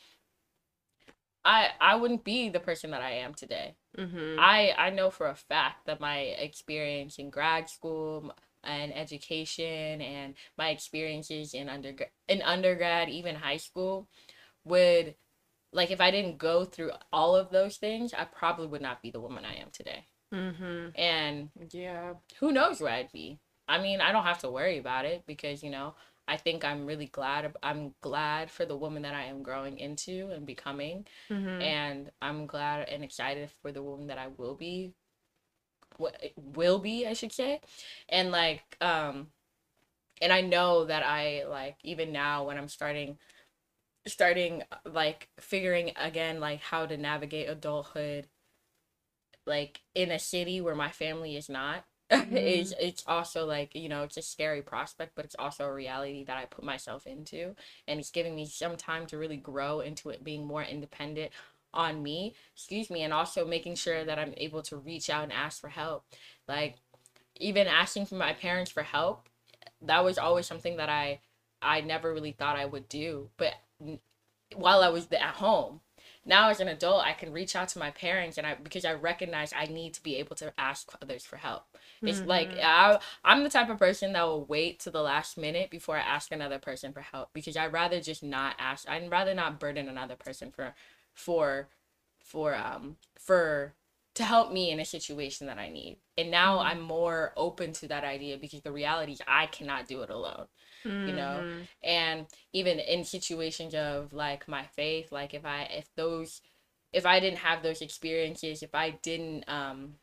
I I wouldn't be the person that I am today. Mm-hmm. I I know for a fact that my experience in grad school and education and my experiences in undergrad in undergrad even high school would like if I didn't go through all of those things, I probably would not be the woman I am today. Mm-hmm. And yeah, who knows where I'd be? I mean, I don't have to worry about it because you know I think I'm really glad. I'm glad for the woman that I am growing into and becoming, mm-hmm. and I'm glad and excited for the woman that I will be. What will be, I should say, and like, um, and I know that I like even now when I'm starting, starting like figuring again like how to navigate adulthood, like in a city where my family is not mm-hmm. it's it's also like you know it's a scary prospect but it's also a reality that i put myself into and it's giving me some time to really grow into it being more independent on me excuse me and also making sure that i'm able to reach out and ask for help like even asking for my parents for help that was always something that i i never really thought i would do but while i was at home now as an adult i can reach out to my parents and i because i recognize i need to be able to ask others for help it's mm-hmm. like I, i'm the type of person that will wait to the last minute before i ask another person for help because i'd rather just not ask i'd rather not burden another person for for for um for to help me in a situation that i need and now mm-hmm. i'm more open to that idea because the reality is i cannot do it alone mm-hmm. you know mm-hmm. and even in situations of like my faith like if i if those if i didn't have those experiences if i didn't um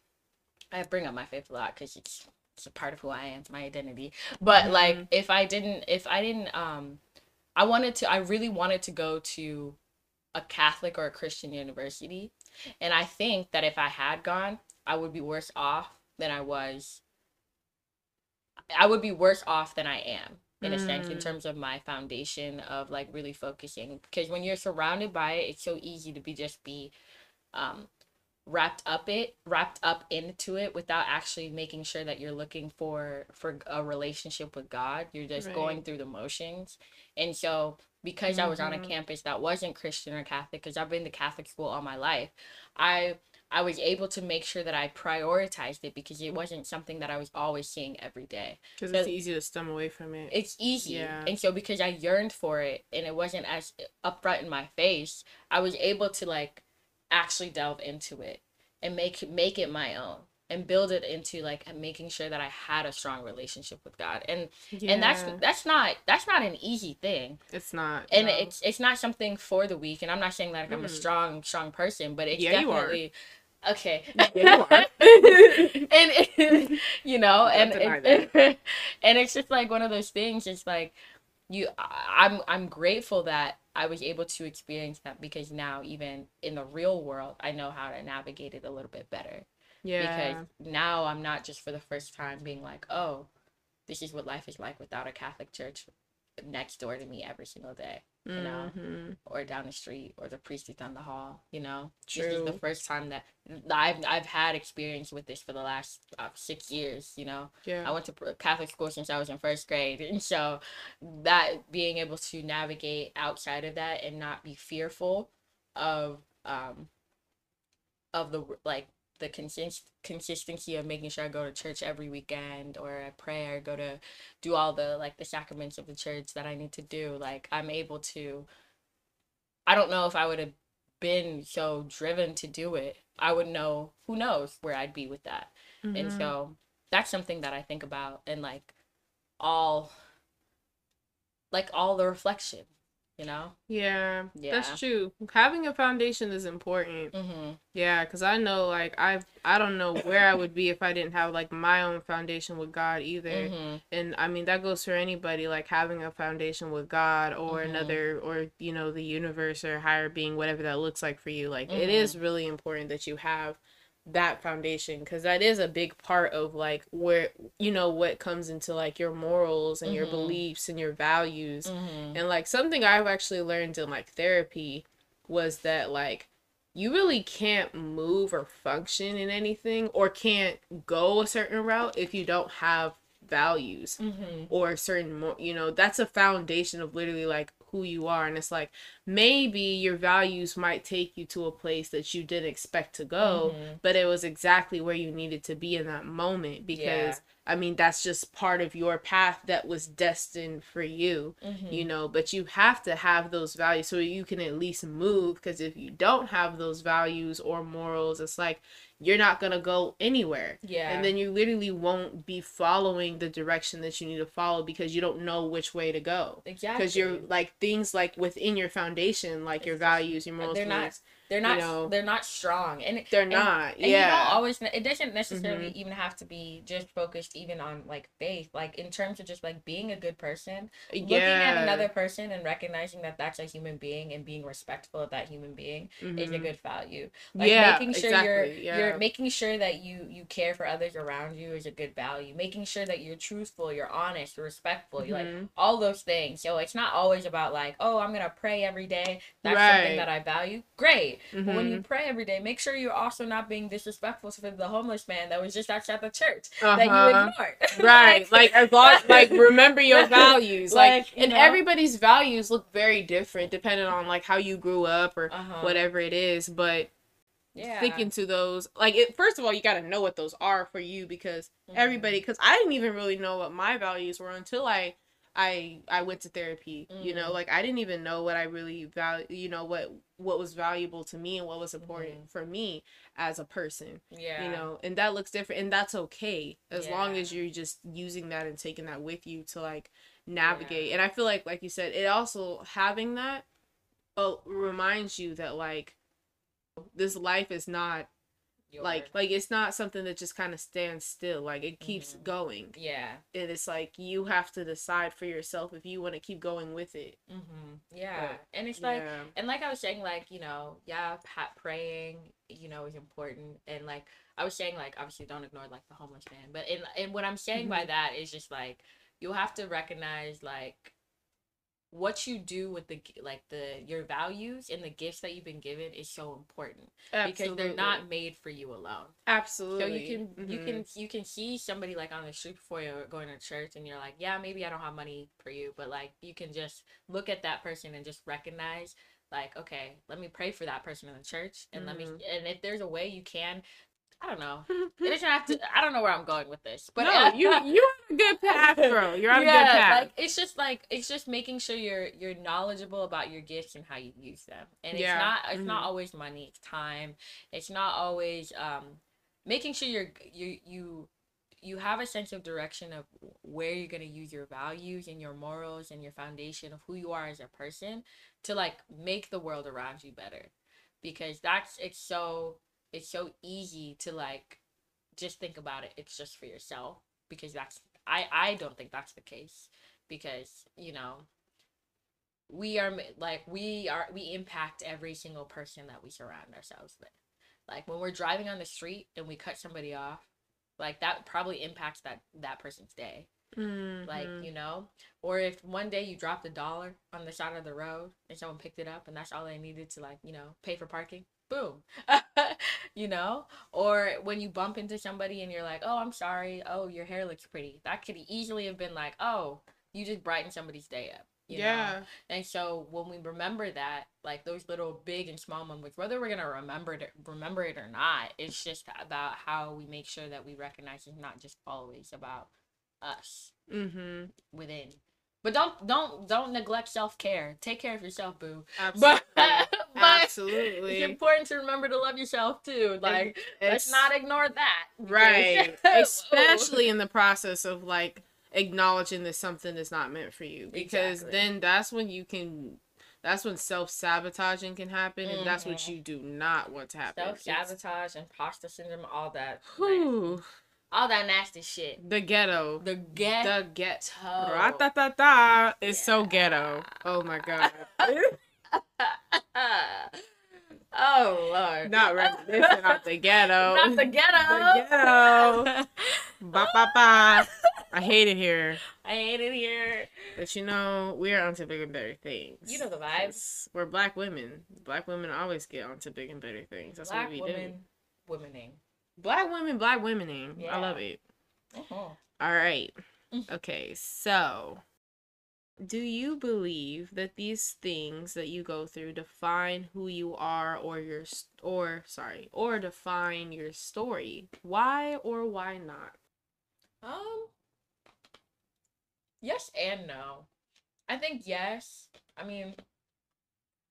i bring up my faith a lot because it's it's a part of who i am it's my identity but mm-hmm. like if i didn't if i didn't um i wanted to i really wanted to go to a catholic or a christian university and i think that if i had gone i would be worse off than i was I would be worse off than I am in a sense in mm. terms of my foundation of like really focusing because when you're surrounded by it it's so easy to be just be um wrapped up it wrapped up into it without actually making sure that you're looking for for a relationship with god you're just right. going through the motions and so because mm-hmm. i was on a mm-hmm. campus that wasn't christian or catholic because i've been to catholic school all my life i I was able to make sure that I prioritized it because it wasn't something that I was always seeing every day. Because so it's easy to stem away from it. It's easy. Yeah. And so because I yearned for it and it wasn't as upfront in my face, I was able to like actually delve into it and make make it my own and build it into like making sure that I had a strong relationship with God. And yeah. and that's that's not that's not an easy thing. It's not. And no. it's it's not something for the weak. And I'm not saying that like, mm. I'm a strong strong person, but it's yeah, definitely okay. Yeah, you and, and, you know and and, and it's just like one of those things it's like you i'm i'm grateful that i was able to experience that because now even in the real world i know how to navigate it a little bit better. Yeah. because now i'm not just for the first time being like oh this is what life is like without a catholic church next door to me every single day you know, mm-hmm. or down the street, or the priest is down the hall. You know, True. this is the first time that I've I've had experience with this for the last uh, six years. You know, yeah, I went to Catholic school since I was in first grade, and so that being able to navigate outside of that and not be fearful of um of the like the consist consistency of making sure I go to church every weekend or I pray or go to do all the like the sacraments of the church that I need to do. Like I'm able to I don't know if I would have been so driven to do it. I would know who knows where I'd be with that. Mm-hmm. And so that's something that I think about and like all like all the reflection you know yeah, yeah. that's true having a foundation is important mm-hmm. yeah because i know like i i don't know where i would be if i didn't have like my own foundation with god either mm-hmm. and i mean that goes for anybody like having a foundation with god or mm-hmm. another or you know the universe or higher being whatever that looks like for you like it is mm-hmm. really important that you have that foundation because that is a big part of like where you know what comes into like your morals and mm-hmm. your beliefs and your values mm-hmm. and like something i've actually learned in like therapy was that like you really can't move or function in anything or can't go a certain route if you don't have values mm-hmm. or certain you know that's a foundation of literally like who you are and it's like maybe your values might take you to a place that you didn't expect to go mm-hmm. but it was exactly where you needed to be in that moment because yeah. I mean, that's just part of your path that was destined for you, mm-hmm. you know, but you have to have those values so you can at least move. Because if you don't have those values or morals, it's like you're not going to go anywhere. Yeah. And then you literally won't be following the direction that you need to follow because you don't know which way to go. Exactly. Because you're like things like within your foundation, like your values, your morals. They're not they're not. You know, they're not strong, and they're and, not. And yeah. You don't always. It doesn't necessarily mm-hmm. even have to be just focused even on like faith. Like in terms of just like being a good person, yeah. looking at another person and recognizing that that's a human being and being respectful of that human being mm-hmm. is a mm-hmm. good value. Like yeah, making sure exactly. you're yeah. you're making sure that you you care for others around you is a good value. Making sure that you're truthful, you're honest, you're respectful, mm-hmm. you like mm-hmm. all those things. So it's not always about like, oh, I'm gonna pray every day. That's right. something that I value. Great, but when you pray pray every day, make sure you're also not being disrespectful to the homeless man that was just outside the church uh-huh. that you uh-huh. ignored. right. like as long like remember your values. Like, like and know? everybody's values look very different depending on like how you grew up or uh-huh. whatever it is. But yeah. sticking to those like it, first of all you got to know what those are for you because mm-hmm. everybody because i didn't even really know what my values were until i I I went to therapy. Mm-hmm. You know, mm-hmm. like I didn't even know what I really value. You know what what was valuable to me and what was important mm-hmm. for me as a person. Yeah. You know, and that looks different, and that's okay as yeah. long as you're just using that and taking that with you to like navigate. Yeah. And I feel like, like you said, it also having that, uh, reminds you that like this life is not your... like like it's not something that just kind of stands still like it keeps mm-hmm. going yeah and it's like you have to decide for yourself if you want to keep going with it mm-hmm. yeah but, and it's like yeah. and like i was saying like you know yeah praying you know is important and like i was saying like obviously don't ignore like the homeless man but in and what i'm saying mm-hmm. by that is just like you'll have to recognize like what you do with the like the your values and the gifts that you've been given is so important Absolutely. because they're not made for you alone. Absolutely. So you can mm-hmm. you can you can see somebody like on the street before you're going to church and you're like, yeah, maybe I don't have money for you, but like you can just look at that person and just recognize like okay let me pray for that person in the church and mm-hmm. let me mm-hmm. and if there's a way you can I don't know. It doesn't have to. I don't know where I'm going with this, but no, uh, you you good path, bro. You're on yeah, a good path. Like it's just like it's just making sure you're you're knowledgeable about your gifts and how you use them. And yeah. it's not it's mm-hmm. not always money. It's time. It's not always um making sure you're you you you have a sense of direction of where you're going to use your values and your morals and your foundation of who you are as a person to like make the world around you better because that's it's so it's so easy to like just think about it it's just for yourself because that's i i don't think that's the case because you know we are like we are we impact every single person that we surround ourselves with. Like when we're driving on the street and we cut somebody off like that probably impacts that that person's day. Mm-hmm. like you know or if one day you dropped a dollar on the side of the road and someone picked it up and that's all they needed to like you know pay for parking boom you know or when you bump into somebody and you're like oh i'm sorry oh your hair looks pretty that could easily have been like oh you just brighten somebody's day up yeah. Know? And so when we remember that, like those little big and small moments, whether we're gonna remember it, remember it or not, it's just about how we make sure that we recognize it's not just always about us mm-hmm. within. But don't don't don't neglect self care. Take care of yourself, boo. Absolutely. But Absolutely. It's important to remember to love yourself too. Like it's, let's not ignore that. Right. Especially in the process of like acknowledging that something is not meant for you. Because exactly. then that's when you can that's when self sabotaging can happen, and mm-hmm. that's what mm-hmm. you do not want to happen. Self sabotage, imposter syndrome, all that. Whew all that nasty shit. The ghetto. The ghetto. The ghetto. Ra-ta-ta-ta is yeah. so ghetto. Oh my god. oh lord. Not reminiscent of the ghetto. Not the ghetto. The ghetto. ba ba ba. I hate it here. I hate it here. But you know, we're onto bigger and better things. You know the vibes. We're black women. Black women always get onto big and better things. That's black what we women, do. Womening. Black women, black womening. Yeah. I love it. Uh-huh. All right. Mm. Okay, so do you believe that these things that you go through define who you are or your or sorry, or define your story? Why or why not? Um Yes and no. I think yes. I mean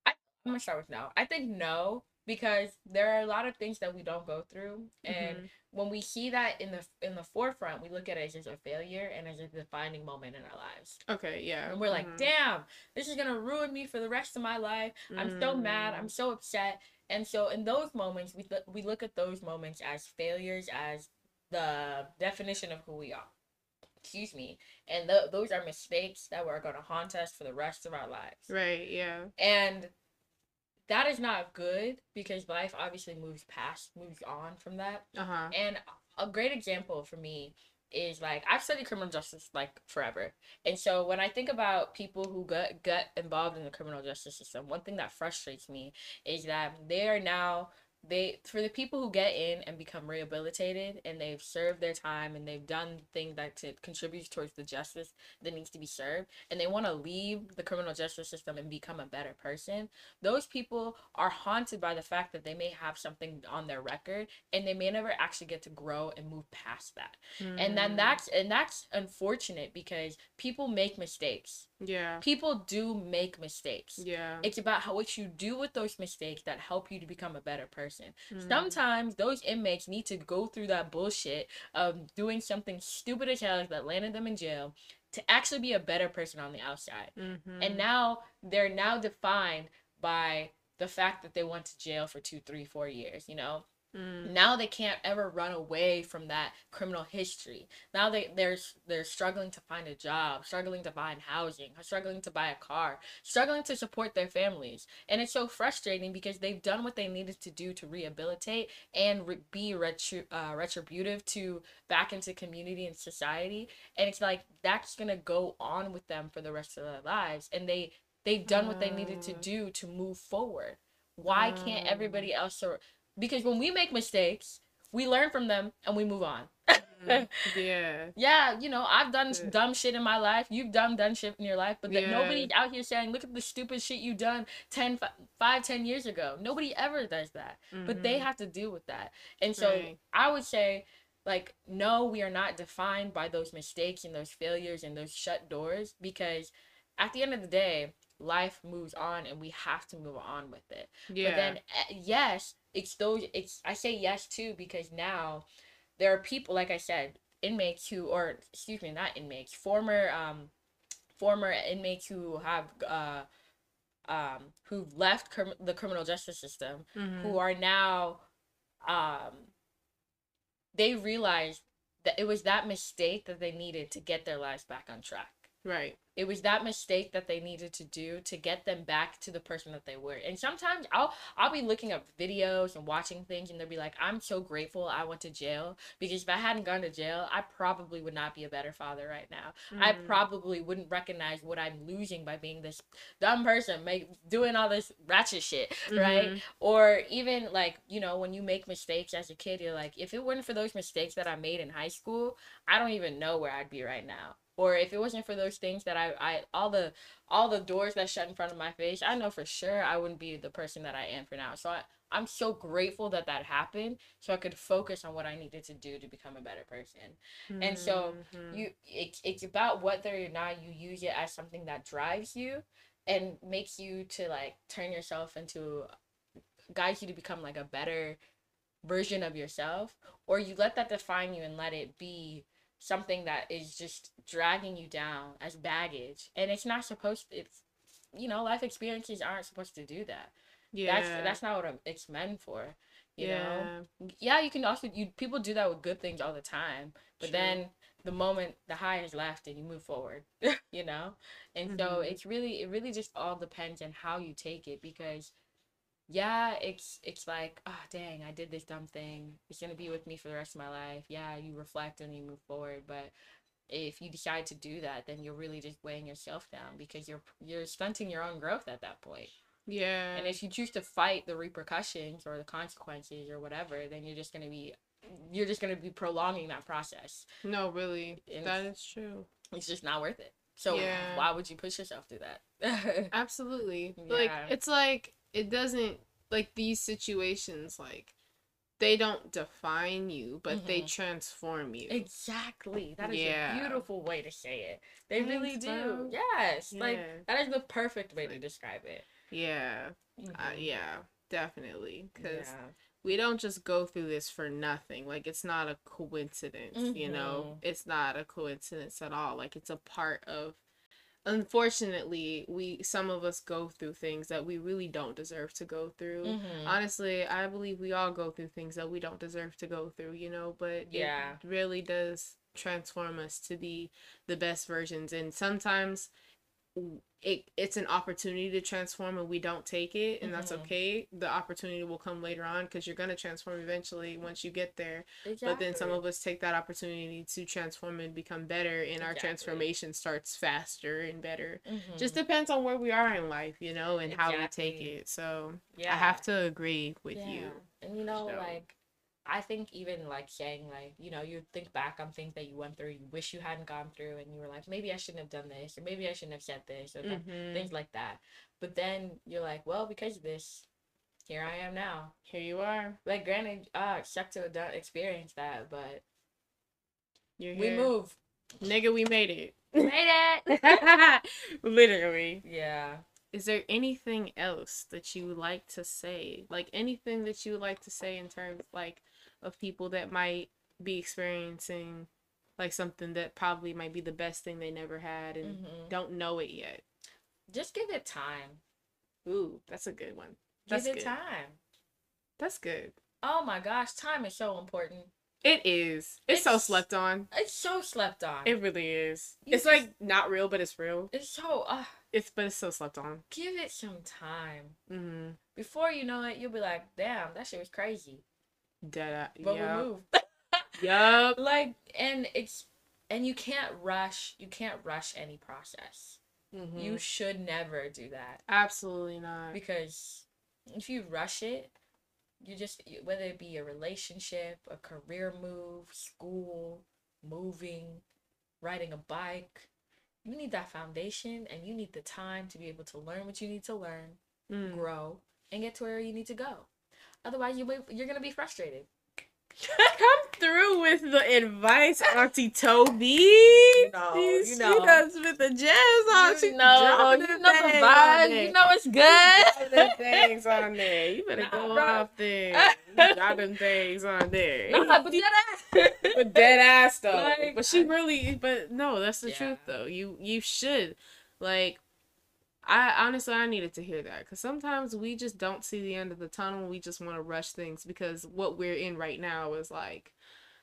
I, I'm gonna start with no. I think no because there are a lot of things that we don't go through and mm-hmm. When we see that in the in the forefront we look at it as just a failure and as a defining moment in our lives. Okay yeah and we're mm-hmm. like damn this is gonna ruin me for the rest of my life. I'm so mad. I'm mm. so upset. And so in those moments we, th- we look at those moments as failures as the definition of who we are. Excuse me. And th- those are mistakes that are going to haunt us for the rest of our lives. Right yeah. And that is not good because life obviously moves past, moves on from that. Uh-huh. And a great example for me is like I've studied criminal justice like forever. And so when I think about people who get get involved in the criminal justice system, one thing that frustrates me is that they are now they for the people who get in and become rehabilitated and they've served their time and they've done things that to contribute towards the justice that needs to be served and they want to leave the criminal justice system and become a better person those people are haunted by the fact that they may have something on their record and they may never actually get to grow and move past that mm. and then hmm. that's and that's unfortunate because people make mistakes yeah. People do make mistakes. Yeah. It's about how what you do with those mistakes that help you to become a better person. Mm. Sometimes those inmates need to go through that bullshit of doing something stupid as hell that landed them in jail to actually be a better person on the outside. Mm-hmm. And now they're now defined by the fact that they went to jail for two, three, four years, you know? Mm. Now they can't ever run away from that criminal history. Now they they're they're struggling to find a job, struggling to find housing, struggling to buy a car, struggling to support their families. And it's so frustrating because they've done what they needed to do to rehabilitate and re- be retri- uh, retributive to back into community and society. And it's like that's going to go on with them for the rest of their lives and they they've done what they needed to mm. do to move forward. Why can't everybody mm. else sur- because when we make mistakes, we learn from them and we move on. Mm, yeah. Yeah, you know, I've done yeah. dumb shit in my life. You've done dumb shit in your life, but yeah. nobody's out here saying, "Look at the stupid shit you done 10 5 10 years ago." Nobody ever does that. Mm-hmm. But they mm-hmm. have to deal with that. And so right. I would say like no, we are not defined by those mistakes and those failures and those shut doors because at the end of the day, life moves on and we have to move on with it. Yeah. But then eh, yes, it's those it's I say yes too because now there are people like I said, inmates who or excuse me, not inmates, former um former inmates who have uh um who've left crim- the criminal justice system mm-hmm. who are now um they realized that it was that mistake that they needed to get their lives back on track. Right it was that mistake that they needed to do to get them back to the person that they were and sometimes i'll i'll be looking up videos and watching things and they'll be like i'm so grateful i went to jail because if i hadn't gone to jail i probably would not be a better father right now mm. i probably wouldn't recognize what i'm losing by being this dumb person make doing all this ratchet shit right mm-hmm. or even like you know when you make mistakes as a kid you're like if it weren't for those mistakes that i made in high school i don't even know where i'd be right now or if it wasn't for those things that I, I all the all the doors that shut in front of my face i know for sure i wouldn't be the person that i am for now so I, i'm so grateful that that happened so i could focus on what i needed to do to become a better person mm-hmm. and so mm-hmm. you it, it's about whether or not you use it as something that drives you and makes you to like turn yourself into guides you to become like a better version of yourself or you let that define you and let it be something that is just dragging you down as baggage and it's not supposed to, it's you know life experiences aren't supposed to do that yeah that's that's not what it's meant for you yeah. know yeah you can also you people do that with good things all the time but True. then the moment the high is left and you move forward you know and mm-hmm. so it's really it really just all depends on how you take it because yeah, it's it's like, oh dang, I did this dumb thing. It's gonna be with me for the rest of my life. Yeah, you reflect and you move forward, but if you decide to do that, then you're really just weighing yourself down because you're you're stunting your own growth at that point. Yeah. And if you choose to fight the repercussions or the consequences or whatever, then you're just gonna be you're just gonna be prolonging that process. No, really, and that is true. It's just not worth it. So yeah. why would you push yourself through that? Absolutely. Yeah. Like it's like it doesn't like these situations like they don't define you, but mm-hmm. they transform you. Exactly. That is yeah. a beautiful way to say it. They Thanks, really do. Bro. Yes. Yeah. Like that is the perfect way to describe it. Yeah. Uh, mm-hmm. Uh, yeah. Definitely. Because yeah. we don't just go through this for nothing. Like it's not a coincidence. Mm-hmm. You know, mm-hmm. it's not a coincidence at all. Like it's a part of unfortunately we some of us go through things that we really don't deserve to go through. Mm-hmm. honestly i believe we all go through things that we don't deserve to go through you know but yeah. it really does transform us to be the best versions. And sometimes it it's an opportunity to transform and we don't take it and mm-hmm. that's okay the opportunity will come later on because you're going to transform eventually once you get there exactly. but then some of us take that opportunity to transform and become better and exactly. our transformation starts faster and better mm-hmm. just depends on where we are in life you know and exactly. how we take it so yeah i have to agree with yeah. you and you know so. like I think even like saying like, you know, you think back on things that you went through, you wish you hadn't gone through and you were like, maybe I shouldn't have done this or maybe I shouldn't have said this or mm-hmm. things like that. But then you're like, well, because of this, here I am now. Here you are. Like granted, uh sucked to have experienced that, but you're here. we move. Nigga, we made it. made it. Literally. Yeah. Is there anything else that you would like to say? Like anything that you would like to say in terms like of people that might be experiencing like something that probably might be the best thing they never had and mm-hmm. don't know it yet. Just give it time. Ooh, that's a good one. That's give it good. time. That's good. Oh my gosh, time is so important. It is. It's, it's, so slept on. It's so slept on. It really is. You it's just, like not real, but it's real. It's so. Uh, it's but it's so slept on. Give it some time. Mm-hmm. Before you know it, you'll be like, "Damn, that shit was crazy." Dead. But yep. we move. yep. Like, and it's and you can't rush. You can't rush any process. Mm-hmm. You should never do that. Absolutely not. Because if you rush it, you just whether it be a relationship, a career move, school, moving, riding a bike, you need that foundation and you need the time to be able to learn what you need to learn, mm. grow, and get to where you need to go. Otherwise, you you're gonna be frustrated. Come through with the advice, Auntie Tobi. You know, you know. She does with the jazz on. She know, you know the vibe. You know it's good. things on there. You better go off there. Drop them things on there. No, but dead ass. but dead ass though. Like, but she really. But no, that's the yeah. truth though. You you should like I honestly I needed to hear that because sometimes we just don't see the end of the tunnel. We just want to rush things because what we're in right now is like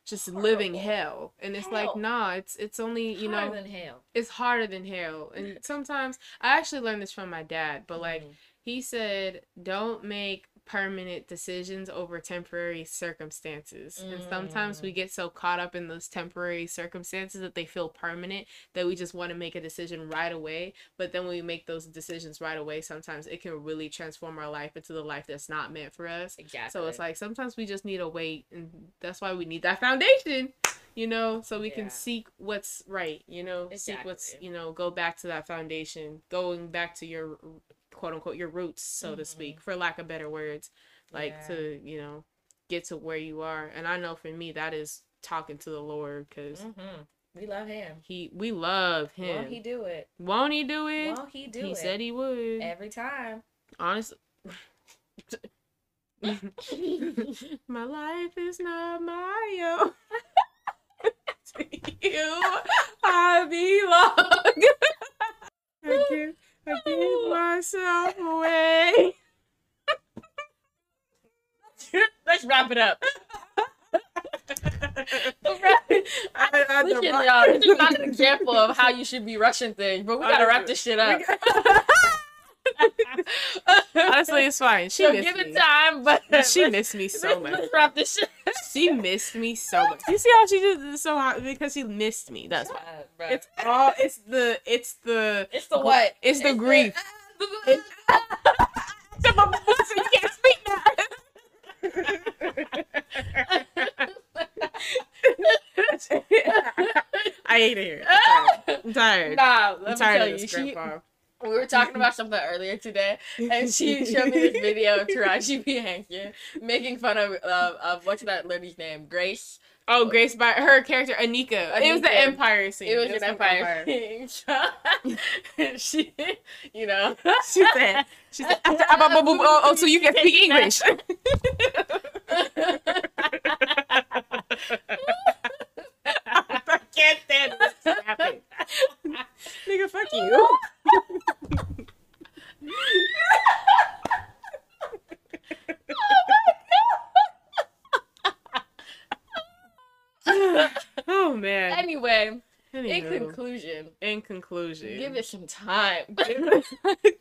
just Horrible. living hell, and it's hell. like nah, it's it's only you harder know than hell. It's harder than hell, and sometimes I actually learned this from my dad, but like mm-hmm. he said, don't make permanent decisions over temporary circumstances. Mm. And sometimes we mm. get so caught up in those temporary circumstances that they feel permanent that we just want to make a decision right away. But then when we make those decisions right away, sometimes it can really transform our life into the life that's not meant for us. Exactly. So it's like sometimes we just need to wait and that's why we need that foundation. you know, so we Yeah. can seek what's right, you know, seek what's, you know, go back to that foundation, going back to your quote unquote your roots, so to speak, for lack of better words, like Mm-hmm. Yeah. to, you know, get to where you are. And I know for me that is talking to the Lord cuz Mm-hmm. We love him. he we love him. Won't he do it? Won't he do it? Won't he do he it? said he would. every time. Honestly. my life is not my own. to you, I belong. I give myself away. Let's wrap it up. I, I, Listen, y'all, this is not an example of how you should be rushing things, but we gotta wrap this shit up. Honestly, it's fine. She so missed give me. it time, but She missed me so much. Let's wrap this shit. She missed me so much. You see how she did this so hot because she missed me. That's why. Bruh. It's all. It's the. It's the. It's the what? It's the grief. It's you can't speak I hate it here. I'm tired. Nah, I'm let me tired tell of you. this She, grandpa. We were talking mm-hmm. about something earlier today, and she showed me this video of Taraji P. Henson making fun of, of, of what's that lady's name? Grace. Oh, Grace by her character Anika. It was the Empire scene. It was an from Empire thing. and she, you know. She said. She said. Oh, oh, so you can speak English. I can't stand this happening. Nigga, fuck you. oh man. anyway, in Anywho, conclusion, in conclusion, give it some time.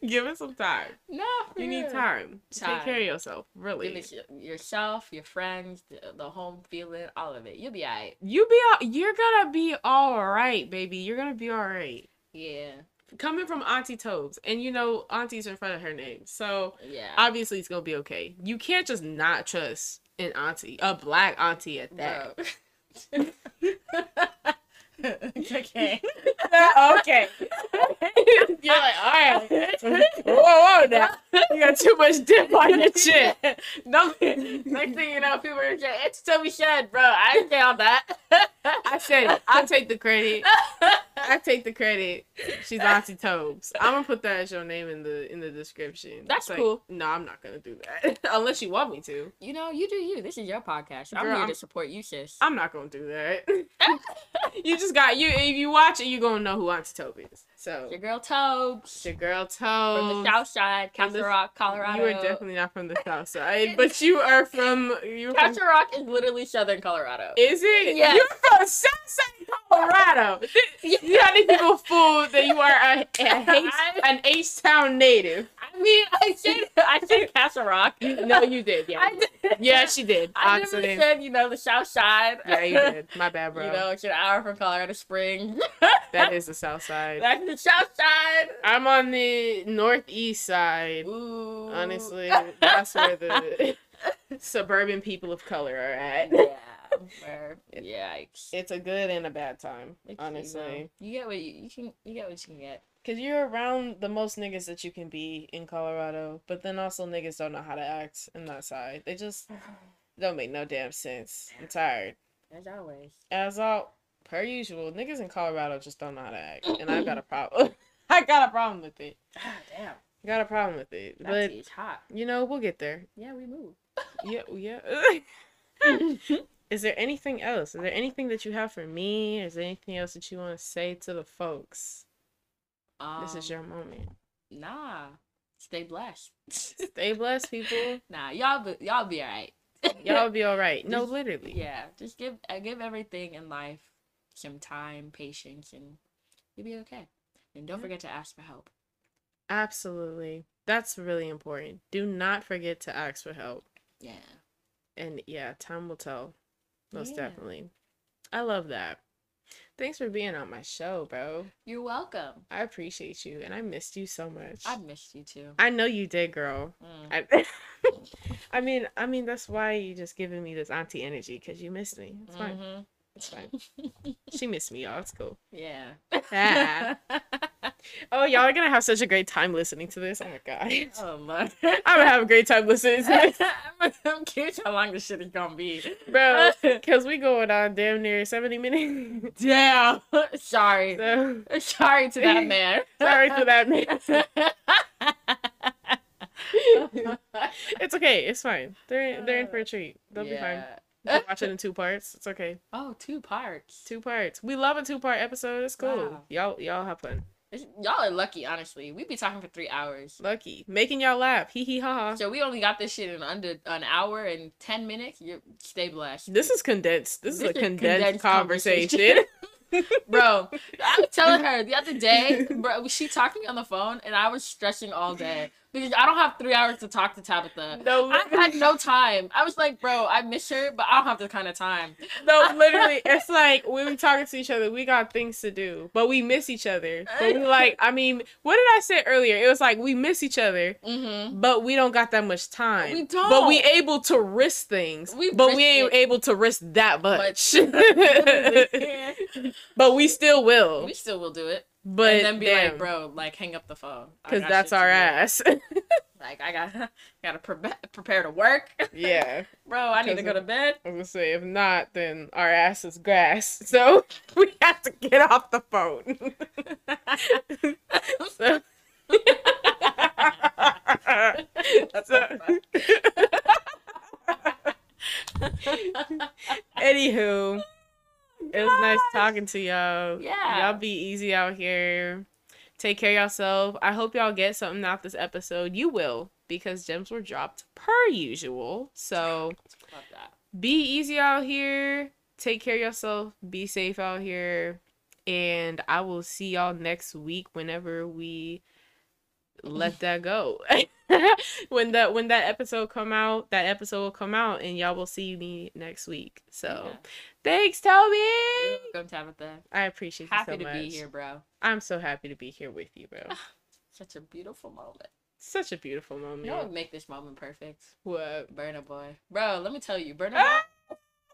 give it some time. no, for You need time. Time. Take care of yourself. Really. Give it your- yourself, your friends, the, the home feeling, all of it. You'll be alright. You be all, you're gonna be all right, baby. You're gonna be all right. Yeah, Coming from Auntie Tobes, and you know Auntie's in front of her name, so yeah. obviously it's gonna be okay. You can't just not trust an auntie, a black auntie at that. Bro. okay. okay. You're like, all right. Whoa, whoa, now you got too much dip on your chin. No, next thing you know, people are saying, it's Tobi Shed, bro. I didn't that. I said it. I'll take the credit. I take the credit. She's Auntie Tobes. I'm gonna put that as your name in the in the description. That's It's cool. No, I'm not gonna do that unless you want me to. You know, you do you. This is your podcast. I'm Girl, here I'm- to support you, sis. I'm not gonna do that. you just got you. If you watch it, you're gonna know who Auntie Tobe is. So your girl Tobes it's your girl Tobes. from the South Side, From Castle Rock, Colorado. You are definitely not from the South Side, but you are from. From. Castle Rock is literally Southern Colorado. Is it? Yes. You're from South Side, Colorado. You got these people fooled that you are a, a H, an H Town native. I mean, I said I said Castle Rock. No, you did. Yeah. I did. Yeah, she did. I said you know the South Side. Yeah, you did. My bad, bro. You know, it's an hour from Colorado Springs. that is the South Side. That's the South Side. I'm on the northeast side. Ooh. Honestly, that's where the suburban people of color are at. yeah. Where, yikes. It's a good and a bad time, It's, you know, honestly. you get what you, you can. You get what you can get. Cause you're around the most niggas that you can be in Colorado, but then also niggas don't know how to act in that side. They just don't make no damn sense. I'm tired. As always. As all per usual, niggas in Colorado just don't know how to act, and I got a problem. I got a problem with it. Ah, damn. Got a problem with it, That but is hot. you know we'll get there. Yeah, we move. Yeah, yeah. Is there anything else? Is there anything that you have for me? Is there anything else that you want to say to the folks? this is Um, your moment. Nah. Stay blessed. Stay blessed, people. nah, y'all be, y'all be alright. Y'all be all right. No, Just- literally. yeah, just give uh, give everything in life some time, patience, and you'll be okay. And don't forget to ask for help. Absolutely. That's really important. Do not forget to ask for help. Yeah. And yeah, time will tell. Most Yeah. definitely. I love that. Thanks for being on my show, bro. You're welcome. I appreciate you and I missed you so much. I've missed you too. I know you did, girl. Mm. I, I mean, I mean that's why you just giving me this auntie energy because you missed me. It's fine. It's fine. she missed me, y'all. It's cool. Yeah. Ah. oh, y'all are gonna have such a great time listening to this. Oh my god. Oh my. I'm gonna have a great time listening to this. I'm, I'm curious how long this shit is gonna be. Bro, because we going on damn near 70 minutes. Damn. Sorry. So, Sorry to that man. sorry for that, man. It's okay. It's fine. They're they're in for a treat. They'll be fine. Watch it in two parts. It's okay. Oh, two parts. Two parts. We love a two part episode. It's cool. Wow. Y'all y'all have fun. Y'all are lucky, honestly. We be talking for three hours. Lucky. Making y'all laugh. Hee hee ha ha. So we only got this shit in under an hour and ten minutes. You stay blessed. This is condensed. This, is a condensed, condensed conversation. conversation. bro. I was telling her the other day, bro, was she talking on the phone and I was stretching all day because I don't have three hours to talk to Tabitha. no, I had no time. I was like, bro, I miss her, but I don't have the kind of time. no, literally, it's like when we talking to each other, we got things to do, but we miss each other. But we like, I mean, what did I say earlier? It was like we miss each other, Mm-hmm. but we don't got that much time. We don't. But we able to risk things. We but we ain't it. able to risk that much. But we still will. we still will do it. But and then be damn, like, bro, like hang up the phone. Because that's our ass. Like I got gotta pre- prepare to work. yeah. bro, I need to go to bed. I'm gonna say if not, then our ass is grass. So we have to get off the phone. so, That's so- anywho, it was nice talking to y'all. Yeah. Y'all be easy out here. Take care of yourself. I hope y'all get something out this episode. You will, because gems were dropped per usual. So be easy out here. Take care of yourself. Be safe out here. And I will see y'all next week whenever we let that go. when that when that episode come out, that episode will come out and y'all will see me next week. So Yeah. thanks, Tobi. You're welcome, Tabitha. I appreciate Happy you so to much. be here, bro. I'm so happy to be here with you, bro. Such a beautiful moment. Such a beautiful moment. You know what make this moment perfect? what? Burna Boy. Bro, let me tell you, Burna Ah!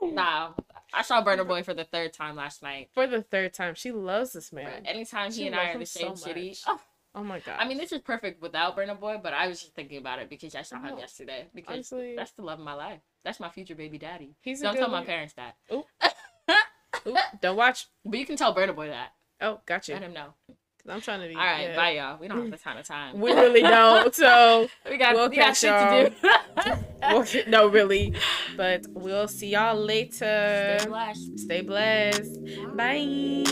Boy. Nah, I saw Burna Boy for the third time last night. For the third time, she loves this Bro, man. anytime She he and I are the same so city. Oh, Oh my god. I mean, this is perfect without Burna Boy, but I was just thinking about it because I saw him Oh. yesterday. Because honestly, that's the love of my life. That's my future baby daddy. he's Don't tell my parents that. Oop, don't watch. But you can tell Burna Boy that. Oh, gotcha. Let him know. I'm trying to be. All right, yeah. bye, y'all. We don't have the kind of time. We really don't. So, we got, we'll we got shit y'all. to do. we'll, no, really. But we'll see y'all later. Stay blessed. Stay blessed. Bye.